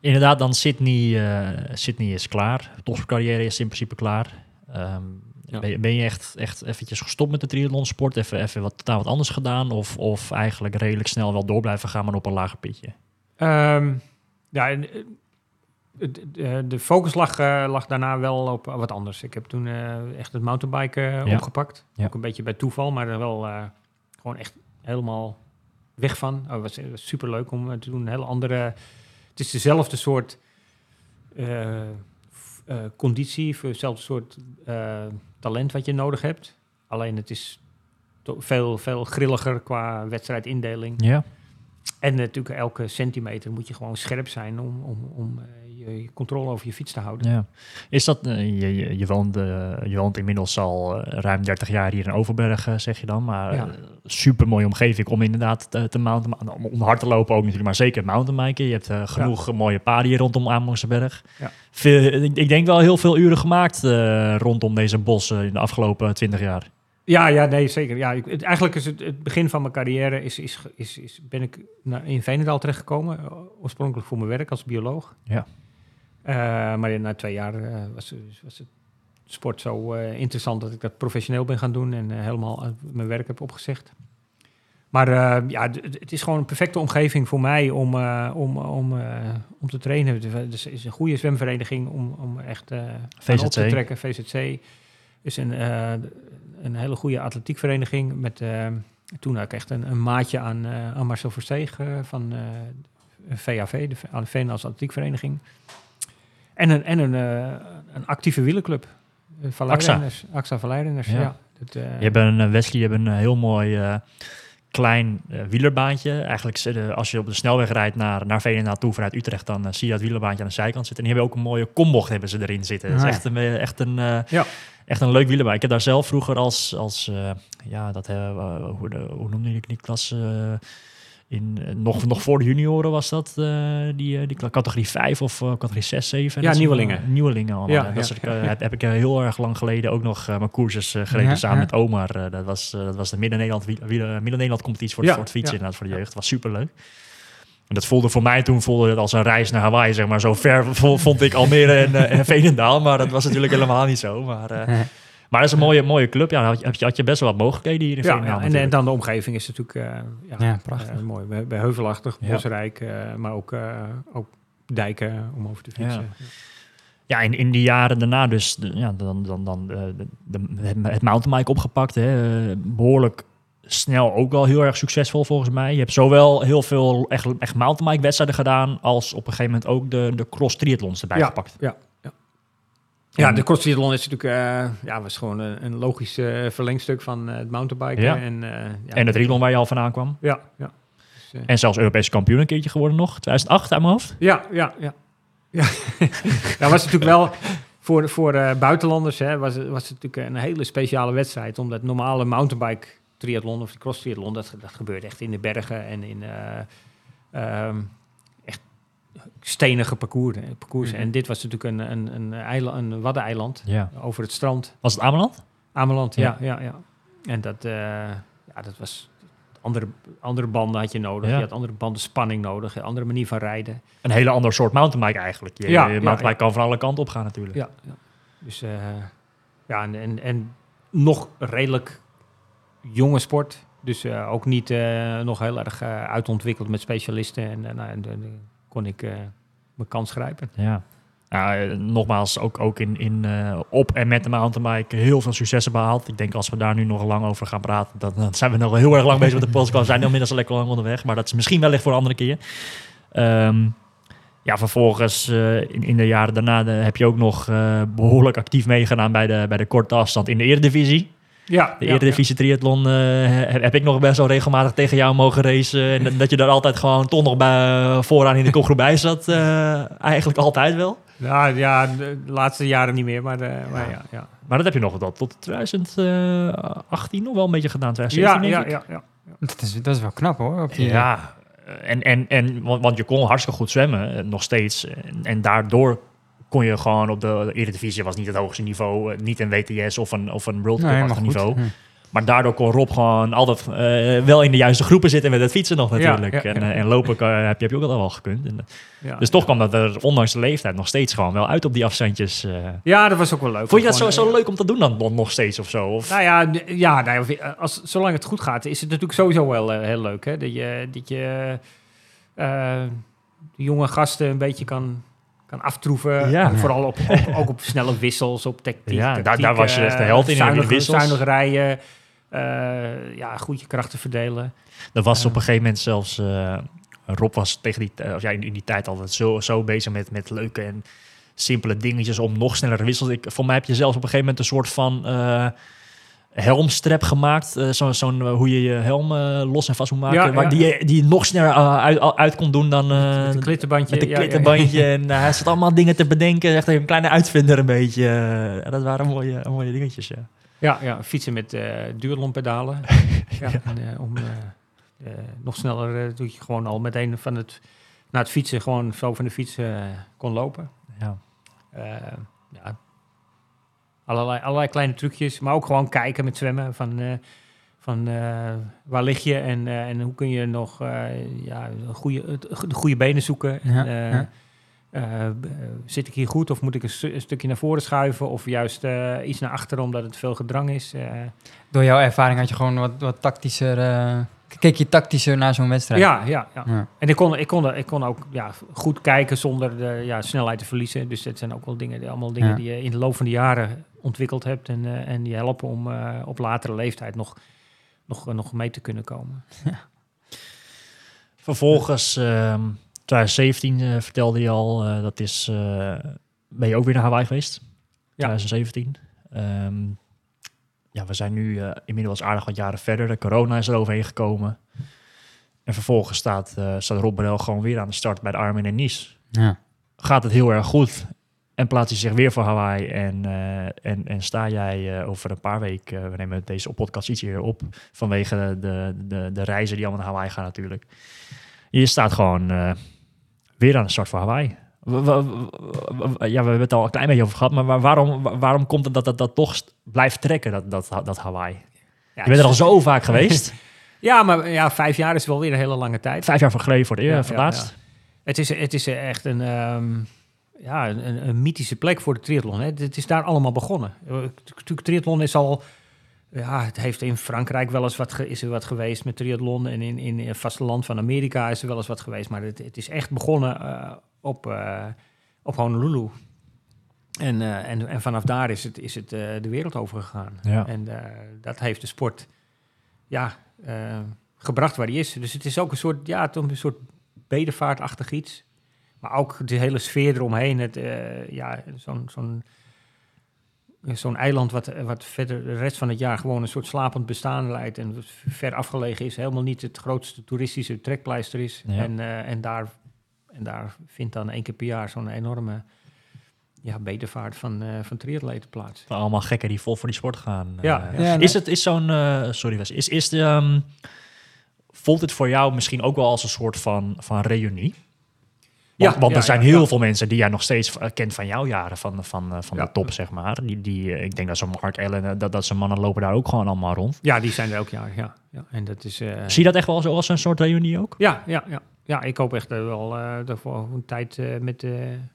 Inderdaad, dan Sydney, eh, Sydney is klaar. Topsportcarrière is in principe klaar. Ehm, Ja. ben, je, ben je echt, echt eventjes gestopt met de triathlonsport? Even, even wat, totaal wat anders gedaan? Of, of eigenlijk redelijk snel wel door blijven gaan, maar op een lager pitje? Ehm, ja, eh, het- de, de focus lag, eh, lag daarna wel op wat anders. Ik heb toen eh, echt het mountainbiken eh, Ja. opgepakt. Ja. Ook een beetje bij toeval, maar wel eh, gewoon echt helemaal weg van. Oh, het was, was super leuk om eh, te doen. Een hele andere. Het is dezelfde soort eh, eh, conditie, voor hetzelfde soort eh, talent wat je nodig hebt. Alleen het is veel, veel grilliger qua wedstrijdindeling. Ja. En natuurlijk elke centimeter moet je gewoon scherp zijn om, om, om eh, je, controle over je fiets te houden. ja. Is dat, eh, je, je, je, woont, eh, je woont inmiddels al eh, ruim 30 jaar hier in Overberg, zeg je dan. Maar Ja. super mooie omgeving om inderdaad te, te mountain, om, om hard te lopen ook natuurlijk, maar zeker mountainbiken. Je hebt genoeg mooie paden hier rondom Amerongseberg. Ja. Veel, ik, ik denk wel heel veel uren gemaakt rondom deze bossen in de afgelopen 20 jaar. Ja, ja, nee, zeker. Ja, ik, het, eigenlijk is het, het begin van mijn carrière is, is, is, is ben ik naar, in Veenendaal terechtgekomen. Oorspronkelijk voor mijn werk als bioloog. Ja. Eh, maar na twee jaar eh, was, was het sport zo eh, interessant dat ik dat professioneel ben gaan doen en helemaal mijn werk heb opgezegd. Maar ja, het is gewoon een perfecte omgeving voor mij om, om, om, om te trainen. Het is- is een goede zwemvereniging om, om echt op te trekken. VZC is een, een hele goede atletiekvereniging. Met, toen had ik echt een, een maatje aan, aan Marcel Versteeg van VAV, de Veenlands Atletiekvereniging. En een, en een, eh, een actieve wielerclub. Eh, Valleirenners. AXA Valleirenners, Ja. ja. Dat, eh, Je hebt een, Wesley, je hebt een heel mooi klein wielerbaantje. Eigenlijk als je op de snelweg rijdt naar, naar Veenendaal toe vanuit Utrecht, dan zie je dat wielerbaantje aan de zijkant zitten. En die hebben ook een mooie kombocht hebben ze erin zitten. Dat is Ah, echt een, echt een, Ja. echt een leuk wielerbaantje. Ik heb daar zelf vroeger als, als ja, dat, hoe, de, hoe noemde je die klasse? In, eh, nog, nog voor de junioren was dat, eh, die, eh, die categorie 5 of categorie 6, 7. Ja, nieuwelingen. nieuwelingen allemaal. Ja, Ja, dat soort. Heb, heb ik heel erg lang geleden ook nog mijn koersjes gereden Ja, samen met Omar. Dat, was, dat was de Midden-Nederland Midden-Nederland competitie voor, Ja, voor het fietsen inderdaad, voor de jeugd. Dat was superleuk. En dat voelde voor mij toen voelde het als een reis naar Hawaii, zeg maar. Zo ver vo- vond ik Almere en, en Veenendaal, maar dat was natuurlijk helemaal niet zo. Maar, maar dat is een mooie, mooie club. Ja, dan had je, had je- best wel wat mogelijkheden hier in Ja, Veenendaal ja, en, dan de omgeving is natuurlijk eh, ja, Ja, prachtig. eh, mooi. Bij, bij Heuvelachtig, Ja. Bosrijk, eh, maar ook, eh, ook dijken om over te fietsen. Ja, in, in die jaren daarna dus, de- ja, dan, dan, dan eh, de, de, het, het mountainbike opgepakt. Hè. Eh, Behoorlijk snel ook wel heel erg succesvol volgens mij. Je hebt zowel heel veel echt, echt mountainbike wedstrijden gedaan... als op een gegeven moment ook de, de cross triathlons erbij Ja, gepakt. Ja, ja. de cross triathlon is natuurlijk eh, ja, was gewoon een, een logisch eh, verlengstuk van eh, het mountainbiken. Ja. En, eh, ja, En het triathlon waar je al vandaan kwam. Ja, ja. Dus, eh, En zelfs Europese kampioen een keertje geworden nog. 2008 uit mijn hoofd. Ja, ja, ja. ja. dat was natuurlijk wel voor, voor eh, buitenlanders, hè, was, het- was het natuurlijk een hele speciale wedstrijd. Omdat normale mountainbike triathlon of de cross triathlon, dat, dat gebeurt echt in de bergen en in eh, ehm, stenige parcours. parcours. Mhm. En dit was natuurlijk een, een, een, eiland, een waddeneiland Ja. over het strand. Was het Ameland? Ameland, ja, Ja. ja, ja. En dat, eh, ja, dat was... Andere, andere banden had je nodig. Ja. Je had andere banden spanning nodig. Een andere manier van rijden. Een hele ander soort mountainbike eigenlijk. Je, Ja, je mountainbike kan van alle kanten op gaan natuurlijk. Ja, ja. dus eh, ja, en, en, en nog redelijk jonge sport. Dus eh, ook niet eh, nog heel erg eh, uitontwikkeld met specialisten. En, eh, en dan kon ik eh, mijn kans grijpen. Ja. Nogmaals, ook, ook in, in, eh, op en met de mountainbike heel veel successen behaald. Ik denk als we daar nu nog lang over gaan praten, dan, dan zijn we nog heel erg lang bezig met de podcast. We zijn inmiddels al lekker lang onderweg, maar dat is misschien wellicht voor een andere keer. Ehm, ja, vervolgens eh, in, in de jaren daarna heb je ook nog eh, behoorlijk actief meegedaan bij de, bij de korte afstand in de Eredivisie. Ja, De Eredivisie triathlon eh, heb, heb ik nog best wel regelmatig tegen jou mogen racen. En dat- je daar altijd gewoon toch nog bij, vooraan in de kopgroep bij zat. eh, eigenlijk altijd wel. Ja, ja, de, laatste jaren niet meer. Maar, eh, maar ja, ja. Maar dat heb je nog tot, tot 2018 nog wel een beetje gedaan. Ja, 2017 ja, ja, ja. Dat is, dat is wel knap hoor. Op die, Ja, en, en, en, want, want je kon hartstikke goed zwemmen, eh, nog steeds. En, en daardoor kon je gewoon op de Eredivisie, was niet het hoogste niveau, eh, niet een WTS of een, of een World Cup Nee, niveau. Maar daardoor kon Rob gewoon altijd eh, wel in de juiste groepen zitten met het fietsen nog natuurlijk. ja, en, eh, en lopen heb, je, heb je ook altijd wel gekund. En, dus toch kwam dat er ondanks de leeftijd nog steeds gewoon wel uit op die afstandjes. Ja, dat was ook wel leuk. Vond je dat zo, Gewoon, zo leuk om te doen dan nog- steeds of zo? Of? Nou ja, ja nou als, zolang het goed gaat, is het natuurlijk sowieso wel heel leuk. Hè? Dat je, dat je jonge gasten een beetje kan, kan aftroeven. Ja. Vooral op, op- ook op snelle wissels, op tactiek. Ja, daar- tactiek, daar was je echt de eh, held in, in Zuinig, wissels. zuinig rijden. eh, ja, goed je krachten verdelen. Dat was Ja. op een gegeven moment zelfs. eh, Rob was tegen die, eh, of ja, in, in die tijd altijd zo, zo bezig met, met leuke en simpele dingetjes om nog sneller wissels. Ik, voor mij heb je zelfs op een gegeven moment een soort van eh, helmstrap gemaakt. zo, zo'n eh, hoe je je helm eh, los en vast moet maken. Ja, waar ja, die, je- die je nog sneller uit, uit kon doen dan. met een klittenbandje. met een ja, klittenbandje. En hij zat allemaal dingen te bedenken. Echt een kleine uitvinder een beetje. Eh, dat waren mooie, mooie dingetjes, ja. Ja, ja, fietsen met duurlompedalen. ja, en, om nog sneller doe je gewoon al meteen van het, na het fietsen gewoon zo van de fiets kon lopen. ja. Ja. Allerlei, allerlei kleine trucjes, maar ook gewoon kijken met zwemmen van, eh, van eh, waar lig je en, eh, en hoe kun je nog ja, goede, de goede benen zoeken. Ja, ja. zit ik hier goed of moet ik een, stu- een stukje naar voren schuiven of juist iets naar achteren omdat het veel gedrang is? Door jouw ervaring had je gewoon wat, wat tactischer... Keek je tactischer naar zo'n wedstrijd? Ja, ja, ja. Ja. En ik kon, ik kon, ik kon ook ja, goed kijken zonder de ja, snelheid te verliezen. Dus dat zijn ook wel dingen, allemaal dingen Ja. die je in de loop van de jaren ontwikkeld hebt. En, eh, en die helpen om eh, op latere leeftijd nog, nog, nog mee te kunnen komen. Vervolgens, ehm 2017 eh, vertelde je al, eh, dat is, eh, ben je ook weer naar Hawaii geweest? 2017. Ehm, ja, we zijn nu inmiddels aardig wat jaren verder. De corona is er overheen gekomen. En vervolgens staat, eh staat Rob Brel gewoon weer aan de start bij de Armin en Nice. Ja. Gaat het heel erg goed en plaatst hij zich weer voor Hawaii. En, eh, en, en sta jij eh, over een paar weken, eh, we nemen deze podcast iets eerder op, vanwege de, de, de, de reizen die allemaal naar Hawaii gaan natuurlijk. Je staat gewoon weer aan de start voor Hawaii. Wa- wa- wa- wa- Ja, we hebben het al een klein beetje over gehad, maar waar- waarom, wa- waarom komt het dat dat, dat toch blijft trekken, dat, dat, dat Hawaii? Ja, Je bent er al zo vaak geweest. Ja, maar ja, vijf jaar is wel weer een hele lange tijd. Vijf jaar voor geleden voor de, Ja, ja, laatst. Het is, het is echt een, ehm, ja, een, een, mythische plek voor de triathlon. Hè. Het is daar allemaal begonnen. Eh, Natuurlijk, triathlon is al... Ja, het heeft in Frankrijk wel eens wat, ge- is er wat geweest met triathlon. En in, in het vasteland van Amerika is er wel eens wat geweest. Maar het, het is echt begonnen eh, op, eh, op Honolulu. En, en, en vanaf daar is het, is het de wereld over gegaan. Ja. En dat heeft de sport ja, gebracht waar die is. Dus het is ook een soort, ja, toch een soort bedevaartachtig iets. Maar ook de hele sfeer eromheen. Het, eh, ja, zo'n zo'n zo'n eiland wat, wat verder de rest van het jaar gewoon een soort slapend bestaan leidt. En ver afgelegen is. Helemaal niet het grootste toeristische trekpleister is. Ja. En, eh, en, daar, en daar vindt dan één keer per jaar zo'n enorme ja, bedevaart van, eh van triatleten plaats. Allemaal gekken die vol voor die sport gaan. Ja, Eh, is het is zo'n. sorry, Wes. Is, is de. ehm, voelt het voor jou misschien ook wel als een soort van, van reunie? Want, Ja, want er zijn heel veel mensen die jij nog steeds kent van jouw jaren van, van, eh, van de top, zeg maar. Die, die, eh, ik denk dat zo'n Mark Allen, eh, dat, dat zijn mannen lopen daar ook gewoon allemaal rond. Ja, die zijn er elk jaar. Ja, ja. En dat is. Zie je dat echt wel zo als een soort reunie ook? Ja, ja, ja. Ja, ik hoop echt wel daarvoor een tijd met...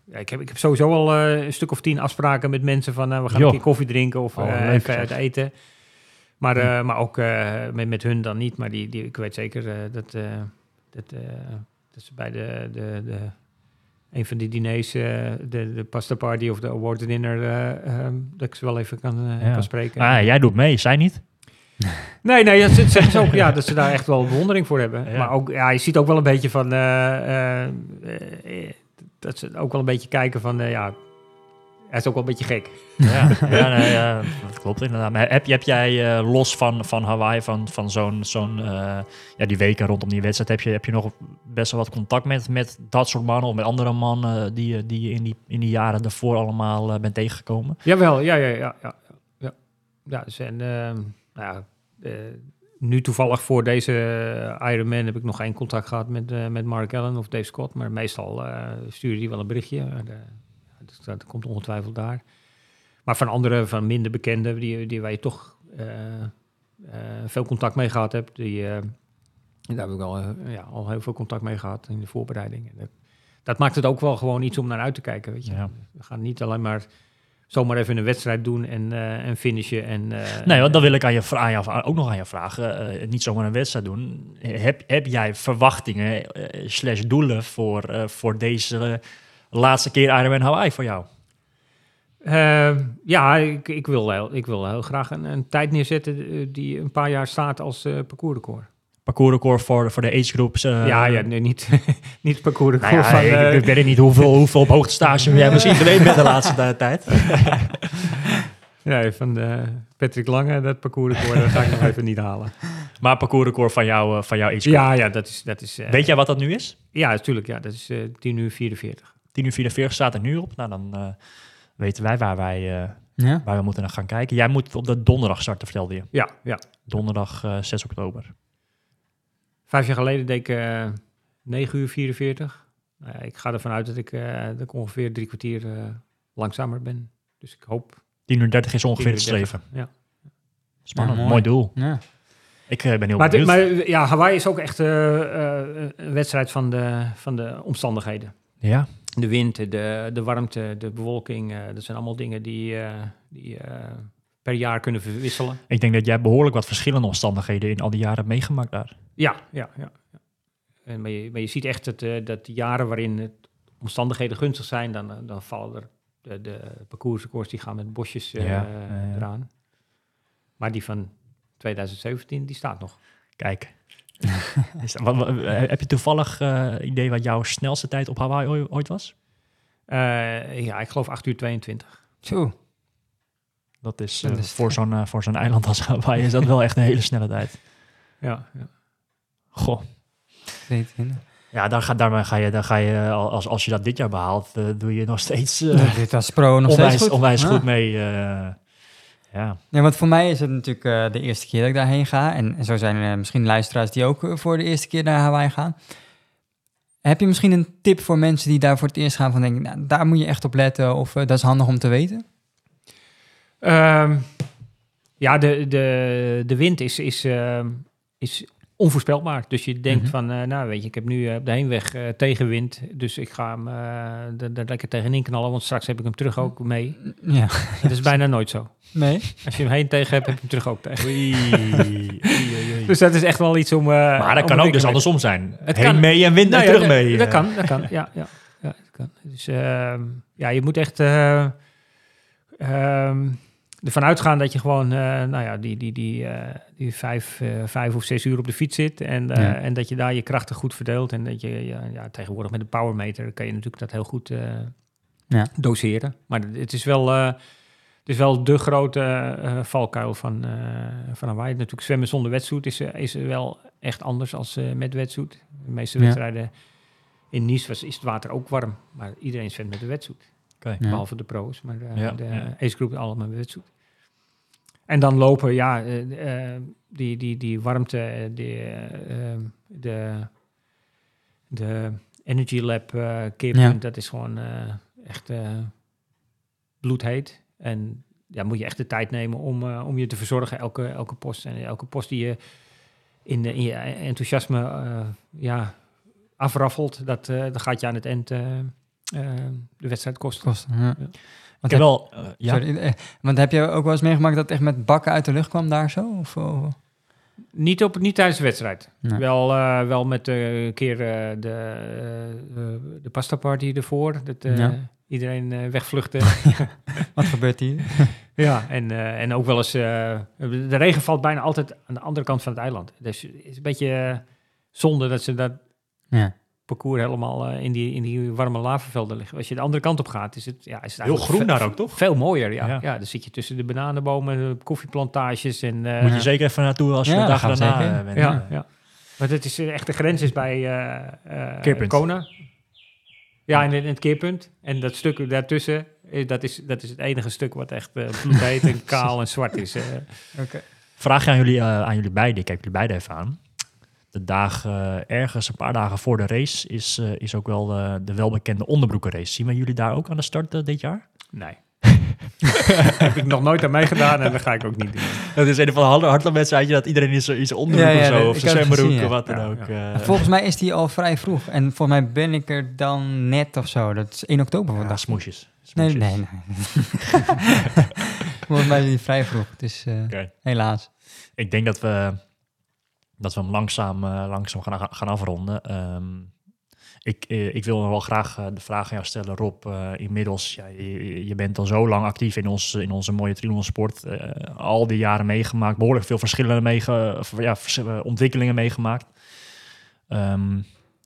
ja, ik, heb, ik heb sowieso al een stuk of tien afspraken met mensen van... we gaan een keer koffie drinken of Oh, even uit eten. Maar, eh, maar ook met, met hun dan niet. Maar die, die, ik weet zeker dat, dat, dat ze bij de, de, de, een van die diners... eh, de, de pasta party of de award dinner... eh, ehm, dat ik ze wel even kan, eh, Ja. kan spreken. Ah, jij doet mee, zij niet? Nee, nee, dat ze- zeggen ze ook ja, dat ze daar echt wel bewondering voor hebben. Ja. Maar ook, ja, je ziet ook wel een beetje van, dat ze ook wel een beetje kijken van, ja, hij is ook wel een beetje gek. Ja, ja, nee, ja, dat klopt inderdaad. Maar heb, heb jij eh, los van, van Hawaii, van, van zo'n, zo'n eh, ja, die weken rondom die wedstrijd, heb je, heb je nog best wel wat contact met, met dat soort mannen of met andere mannen die, je- die je in die, in die jaren daarvoor allemaal eh, bent tegengekomen? Jawel, ja, ja, ja, ja. Ja, ja dus en, ehm, nou ja, nu toevallig voor deze Ironman heb ik nog geen contact gehad met, met Mark Allen of Dave Scott, maar meestal sturen die wel een berichtje. De- dat, dat komt ongetwijfeld daar. Maar van andere, van minder bekenden, die, die waar je toch eh, eh, veel contact mee gehad hebt, die, eh, daar heb ik al, ja, al heel veel contact mee gehad in de voorbereiding. En dat, dat maakt het ook wel gewoon iets om naar uit te kijken. Weet je? Ja. We gaan niet alleen maar zomaar even een wedstrijd doen en, eh, en finishen. En, Nee, want dan wil ik aan je, aan ook nog aan je vragen. niet zomaar een wedstrijd doen. Heb, heb jij verwachtingen slash doelen voor, voor deze laatste keer Ironman Hawaii voor jou? Eh, ja, ik, ik, wil heel, ik wil heel graag een, een tijd neerzetten eh, die een paar jaar staat als eh parcoursrecord. Parcoursrecord voor, voor de age groups. eh, ja, ja, nee, niet, niet parcoursrecord Nou ja, van... ik, ik weet niet hoeveel, hoeveel op hoogtestage jij misschien geweest bent de laatste tijd. nee, van eh, Patrick Lange, dat parcoursrecord, dat ga ik nog even niet halen. Maar parcoursrecord van, jou, van jouw age group. Ja, ja, dat is... Dat is eh, Weet jij wat dat nu is? Ja, natuurlijk. Ja, dat is eh 10 uur 44. 10 uur 44 staat er nu op. Nou, dan eh, weten wij waar wij, eh, Ja? waar we moeten naar gaan kijken. Jij moet op de donderdag starten, vertelde je. Ja, ja. Donderdag eh, 6 oktober. Vijf jaar geleden deed ik eh 9 uur 44. Nou ja, ik ga ervan uit dat ik, eh, dat ik ongeveer drie kwartier eh, langzamer ben. Dus ik hoop... 10 uur 30 is ongeveer 10 het streven. 30. Ja. Spannend, Ja, mooi. mooi. doel. Ja. Ik eh, ben heel Maar, benieuwd. maar ja, Hawaii is ook echt eh, eh, een wedstrijd van de, van de omstandigheden. Ja, De wind, de, de warmte, de bewolking, eh, dat zijn allemaal dingen die, eh, die eh, per jaar kunnen verwisselen. Ik denk dat jij behoorlijk wat verschillende omstandigheden in al die jaren hebt meegemaakt daar. Ja, ja, ja. ja. En maar, je, maar je ziet echt dat, dat de jaren waarin het omstandigheden gunstig zijn, dan, dan vallen er de, de parcoursrecords die gaan met bosjes ja. eraan. Maar die van 2017, die staat nog. Kijk. Is dat- wat- wat- heb je toevallig eh, idee wat jouw snelste tijd op Hawaii ooit- ooit was? Eh, ja, ik geloof 8 uur 22. Zo. Dat is, Dat eh, is- voor zo'n eh, voor zo'n eiland als Hawaii is dat wel echt een hele snelle tijd. Ja, ja. Goh. 22. Ja, daar ga, daarmee ga je, daar ga je eh, als, als je dat dit jaar behaalt, eh, doe je nog steeds eh, Ja, dit was pro nog steeds onwijs, goed. onwijs Ja. goed mee. Ja. Ja, want voor mij is het natuurlijk eh, de eerste keer dat ik daarheen ga. En, en zo zijn er misschien luisteraars die ook eh, voor de eerste keer naar Hawaii gaan. Heb je misschien een tip voor mensen die daar voor het eerst gaan van denken, nou, daar moet je echt op letten of eh, dat is handig om te weten? Ehm, ja, de, de, de wind is, is, ehm, is onvoorspelbaar. Dus je denkt Mhm. van, eh, nou weet je, ik heb nu eh, op de heenweg eh, tegenwind. Dus ik ga hem er lekker tegenin knallen, want straks heb ik hem terug ook mee. Ja, Dat is bijna nooit zo. Nee. Als je hem heen tegen hebt, heb je hem terug ook tegen. Oei, oei, oei, oei. Dus dat is echt wel iets om... eh, maar dat om kan ook dus andersom zijn. Het Heen kan. mee en wind Nou en ja, terug dat- mee. Dat eh. kan, dat kan. Ja, ja, ja dat kan. Dus ehm, ja, je moet echt eh, ehm, ervan uitgaan dat je gewoon, eh, nou ja, die, die, die, eh, die vijf, vijf of zes uur op de fiets zit en, eh, Ja. en dat je daar je krachten goed verdeelt en dat je, ja, ja, tegenwoordig met de powermeter kan je natuurlijk dat heel goed eh, Ja. doseren. Maar het is wel, eh, is wel de grote eh, valkuil van, eh van Hawaii. Natuurlijk zwemmen zonder wetsuit is, eh, is wel echt anders als eh, met wetsuit. De meeste Ja. wedstrijden in Nice was, is het water ook warm, maar iedereen zwemt met de wetsuit. Ja. Behalve de pro's, maar de, Ja, de ja. ace group allemaal met wetsuit. En dan lopen, ja, eh, eh, die, die, die warmte, eh, die, eh, eh, de, de Energy Lab eh Ja. dat is gewoon eh, echt eh, bloedheet. En ja, moet je echt de tijd nemen om, eh, om je te verzorgen, elke, elke post. En elke post die je in, de, in je enthousiasme eh, ja, afraffelt, dat, eh, dat gaat je aan het eind de wedstrijd kosten. Kosten. Ja. Wat heb wel... ja, sorry, want heb je ook wel eens meegemaakt dat het echt met bakken uit de lucht kwam daar zo? Of, of- Niet, op, niet tijdens de wedstrijd. Nee. Wel, eh, wel met een keer eh, de, de pasta party ervoor. Dat eh, Ja. Iedereen eh, wegvluchtte. wat gebeurt hier? ja, en, eh, en ook wel eens... eh, de regen valt bijna altijd aan de andere kant van het eiland. Dus het is een beetje zonde dat ze dat Ja. parcours helemaal eh, in, die, in die warme lavavelden liggen. Als je de andere kant op gaat, is het, ja, is het Heel groen daar ook, toch? Veel mooier, ja. Ja. ja. dan zit je tussen de bananenbomen, de koffieplantages en... eh, Moet je zeker even naartoe als je Ja, de dag daarna zeker. bent. Ja, ja. Maar dat is echt de grens is bij eh eh Keerpunt. Kona. Ja, in, in het keerpunt. En dat stuk daartussen, eh, dat is, dat is het enige stuk wat echt uh, bloedheet en kaal en zwart is. eh. Vraag je aan jullie, eh, aan jullie beiden, ik kijk jullie beiden even aan. De dagen, eh, ergens een paar dagen voor de race, is, eh, is ook wel eh, de welbekende onderbroekenrace. Zien we jullie daar ook aan de start eh, dit jaar? Nee. Heb ik nog nooit aan meegedaan en dat ga ik ook niet doen. Dat is een van de hardloopwedstrijdje dat iedereen in zijn in zijn onderbroek Ja, ja, of zo, of zijn zwembroek, of ja. wat dan ook. ja. eh. Volgens mij is die al vrij vroeg. En volgens mij ben ik er dan net of zo. Dat is 1 oktober ja, vandaag. smoesjes. nee, Smoesjes. nee, nee. volgens mij is die vrij vroeg. Dus eh, Oké. helaas. Ik denk dat we, dat we hem langzaam, eh, langzaam gaan, gaan afronden. Ehm, ik, eh, ik wil nog wel graag eh, de vraag aan jou stellen, Rob. eh, inmiddels, ja, je, je bent al zo lang actief in, ons, in onze mooie triathlonsport. al die jaren meegemaakt, behoorlijk veel verschillende meege, ja, ontwikkelingen meegemaakt. Ehm,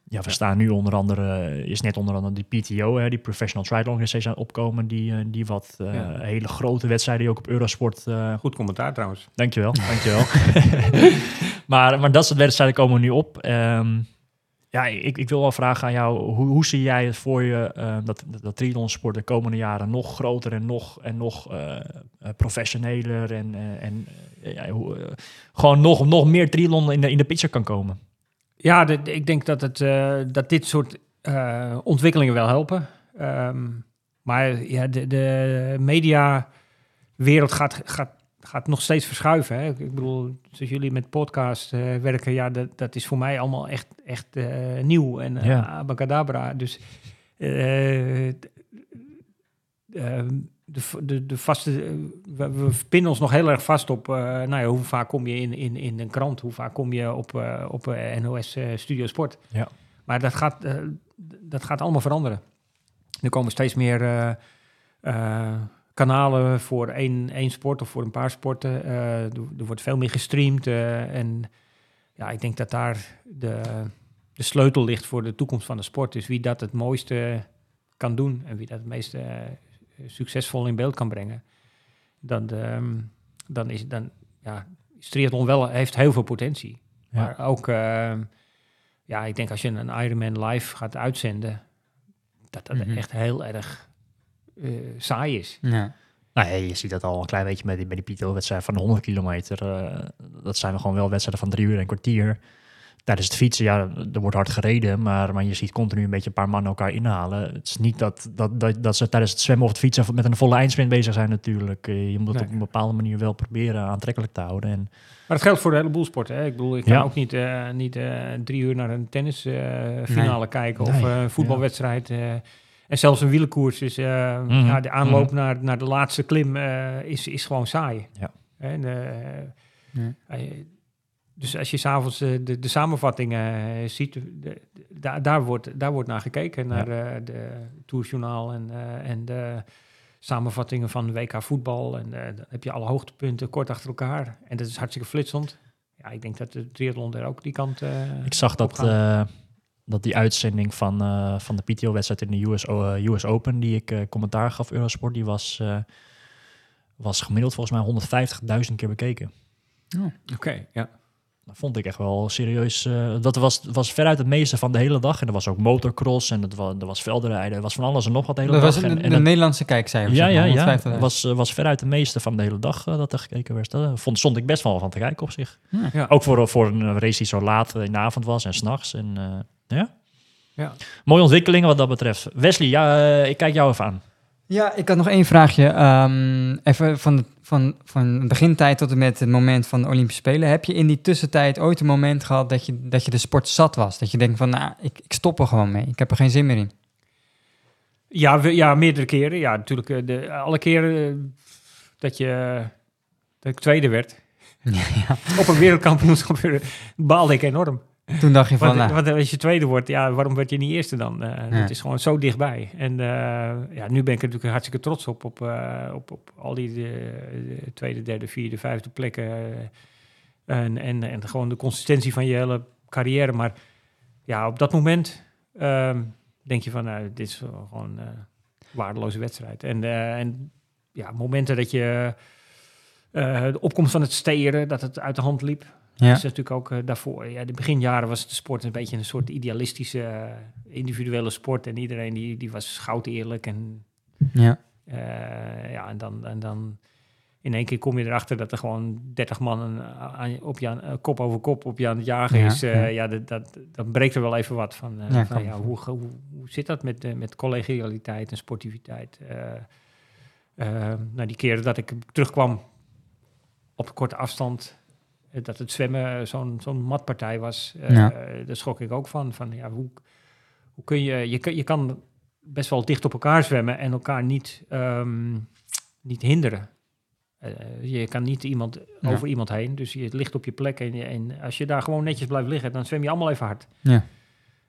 ja, we staan nu onder andere, is net onder andere die PTO, hè, die Professional Triathlon Organization aan opkomen, die, die wat hele grote wedstrijden die ook op Eurosport Goed commentaar trouwens. Dankjewel, dankjewel. maar, maar dat soort wedstrijden komen nu op. Ehm, ja, ik, ik wil wel vragen aan jou, hoe, hoe zie jij het voor je eh, dat, dat, triathlonsport de komende jaren nog groter en nog, en nog eh, eh, professioneler en, en ja, hoe, gewoon nog, nog meer triathlon in de, in de picture kan komen? Ja, ik denk dat, het, dat dit soort ontwikkelingen wel helpen. Ehm, maar ja, de, de mediawereld gaat, gaat, gaat nog steeds verschuiven. Hè? Ik bedoel, zoals jullie met podcast eh, werken, ja, dat, dat is voor mij allemaal echt, echt eh, nieuw en Ja. abacadabra. Dus de, de, de vaste, we, we pinnen ons nog heel erg vast op, nou ja, hoe vaak kom je in, in, in een krant, hoe vaak kom je op, op NOS Studio Sport. Ja. Maar dat gaat, dat gaat allemaal veranderen. Er komen steeds meer kanalen voor één, één sport of voor een paar sporten. Eh, er, wordt veel meer gestreamd. eh, en ja, ik denk dat daar de, de sleutel ligt voor de toekomst van de sport. Dus wie dat het mooiste kan doen en wie dat het meeste eh, succesvol in beeld kan brengen. Dan, ehm, dan is dan, ja, is triathlon wel, heeft heel veel potentie. Ja. Maar ook, ehm, ja, ik denk als je een Ironman live gaat uitzenden, dat dat Mhm. echt heel erg eh, saai is. Ja. Nou, je ziet dat al een klein beetje met die, bij die Pito-wedstrijd van de 100 kilometer. eh, dat zijn we gewoon wel wedstrijden van drie uur en een kwartier. Tijdens het fietsen, ja, er wordt hard gereden, maar, maar je ziet continu een beetje een paar mannen elkaar inhalen. Het is niet dat, dat, dat, dat ze tijdens het zwemmen of het fietsen met een volle eindsprint bezig zijn natuurlijk. Eh, Je moet het Nee. op een bepaalde manier wel proberen aantrekkelijk te houden. En Maar dat geldt voor een heleboel sporten. Hè? Ik bedoel, ik kan Ja. ook niet, niet drie uur naar een tennisfinale finale kijken of Nee, een voetbalwedstrijd. En zelfs een wielenkoers is, eh, Mhm, ja, de aanloop mhm. naar, naar de laatste klim eh, is, is gewoon saai. Ja. En, eh, Ja. dus als je s'avonds de, de samenvattingen eh, ziet, de- de- daar, daar, wordt, daar wordt naar gekeken, naar eh, de Tourjournaal en, eh, en de samenvattingen van WK voetbal. En dan heb je alle hoogtepunten kort achter elkaar. En dat is hartstikke flitsend. Ja, ik denk dat de triathlon daar ook die kant... eh, ik zag dat, eh, dat die uitzending van, eh, van de PTO-wedstrijd in de US, eh, US Open, die ik eh, commentaar gaf, Eurosport, die was, eh, was gemiddeld volgens mij 150.000 keer bekeken. Oké, ja. Dat vond ik echt wel serieus. eh, dat was, was veruit het meeste van de hele dag. En er was ook motocross en het was, er was veldrijden. Er was van alles en nog wat de hele Dat dag. was de, en, de het- Nederlandse kijkcijfers. ja, ja, ja. 150.000. Het was, was veruit de meeste van de hele dag dat er gekeken werd. Daar vond, stond ik best wel van te kijken op zich. Ja. Ook voor, voor een race die zo laat in de avond was en s'nachts. En eh, ja, Ja. mooie ontwikkelingen wat dat betreft. Wesley, ja, eh, ik kijk jou even aan. Ja, ik had nog één vraagje. Ehm, even van, de, van, van begintijd tot en met het moment van de Olympische Spelen. Heb je in die tussentijd ooit een moment gehad dat je, dat je de sport zat was? Dat je denkt van, nou, ik, ik stop er gewoon mee. Ik heb er geen zin meer in. Ja, we- ja, meerdere keren. Ja, natuurlijk. eh, De, alle keren eh, dat, je, dat ik tweede werd op een wereldkampioenschap baalde ik enorm. Toen dacht je van, Want, nou, want als je tweede wordt, ja, waarom werd je niet eerste dan? Eh Ja. Dat is gewoon zo dichtbij. En eh, ja, nu ben ik er natuurlijk hartstikke trots op, op, eh, op, op al die de, de tweede, derde, vierde, vijfde plekken. eh, en, en, en gewoon de consistentie van je hele carrière. Maar ja, op dat moment ehm, denk je van, nou, dit is gewoon eh waardeloze wedstrijd. En, eh, en ja, momenten dat je eh, de opkomst van het steren, dat het uit de hand liep. Ja, Dat is natuurlijk ook eh, daarvoor. Ja, de beginjaren was de sport een beetje een soort idealistische, eh, individuele sport. En iedereen die, die was goud eerlijk. En, ja, eh, ja, en, dan, en dan in één keer kom je erachter dat er gewoon 30 man aan, aan- op je aan- kop over kop op je aan het jagen Ja, is. Ja. ja, dat, dat, dan breekt er wel even wat van. Ja, van, ja, hoe, hoe, hoe zit dat met, met collegialiteit en sportiviteit? Nou, die keren dat ik terugkwam op korte afstand, dat het zwemmen zo'n zo'n matpartij was, eh, Ja. daar schrok ik ook van. van ja, hoe, hoe kun je, je, kan- je kan best wel dicht op elkaar zwemmen en elkaar niet, ehm, niet hinderen. Eh, je kan niet iemand Ja. over iemand heen, dus je ligt op je plek en, en als je daar gewoon netjes blijft liggen, dan zwem je allemaal even hard. ja.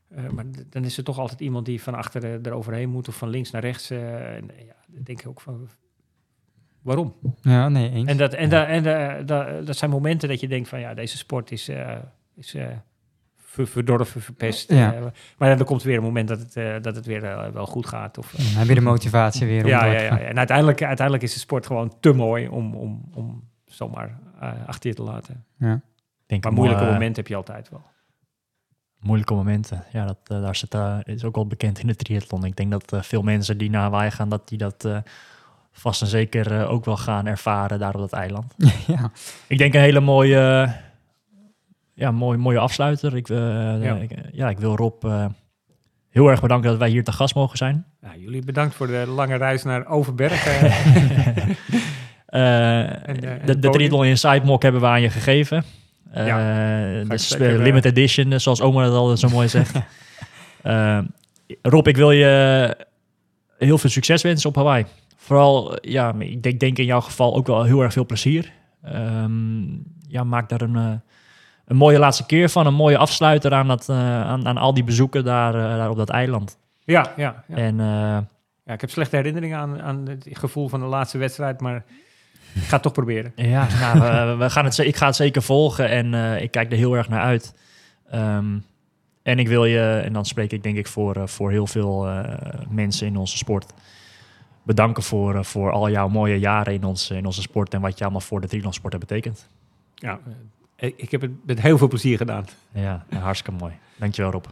Eh, maar dan is er toch altijd iemand die van achter eh, eroverheen moet of van links naar rechts. eh, en, eh, ja, dan denk ik ook van, waarom? ja nee, eens. En, dat, en, da, en da, da- dat zijn momenten dat je denkt van, ja, deze sport is, eh, is eh, ver- verdorven, verpest. Ja. eh, maar ja, dan komt weer een moment dat het, eh, dat het weer wel goed gaat. Of, eh, Dan heb je de motivatie weer om ja, door ja, ja, ja. En uiteindelijk, uiteindelijk is de sport gewoon te mooi om, om, om zomaar eh, achter je te laten. Ja. Denk Maar moeilijke momenten heb je altijd wel. Moeilijke momenten. Ja, dat, daar zit, eh, is ook wel bekend in de triathlon. Ik denk dat veel mensen die naar Hawaii gaan, dat die dat eh, vast en zeker eh, ook wel gaan ervaren daar op dat eiland. ja. Ik denk een hele mooie, ja, mooie, mooie afsluiter. Ik, eh, Ja. ik, eh, ja, ik wil Rob eh, heel erg bedanken dat wij hier te gast mogen zijn. Nou, jullie bedankt voor de lange reis naar Overberg. en de, de. Triathlon Inside Mock hebben we aan je gegeven. Eh, ik de eh, limited edition, zoals oma dat altijd zo mooi zegt. Rob, ik wil je heel veel succes wensen op Hawaii. Vooral, ja, ik denk, denk in jouw geval ook wel heel erg veel plezier. Ehm, ja, maak daar een, eh, een mooie laatste keer van. Een mooie afsluiter aan, dat, eh, aan, aan al die bezoeken daar, eh, daar op dat eiland. Ja, ja, ja. En ja, ik heb slechte herinneringen aan, aan het gevoel van de laatste wedstrijd, maar ik ga het toch proberen. ja, nou, we, we gaan het, ik ga het zeker volgen en ik kijk er heel erg naar uit. Ehm, en ik wil je, en dan spreek ik denk ik voor, voor heel veel mensen in onze sport, bedanken voor, eh, voor al jouw mooie jaren in, ons, in onze sport en wat je allemaal voor de triathlonsport hebt betekend. Ja, ik heb het met heel veel plezier gedaan. Ja, hartstikke mooi. Dankjewel Rob.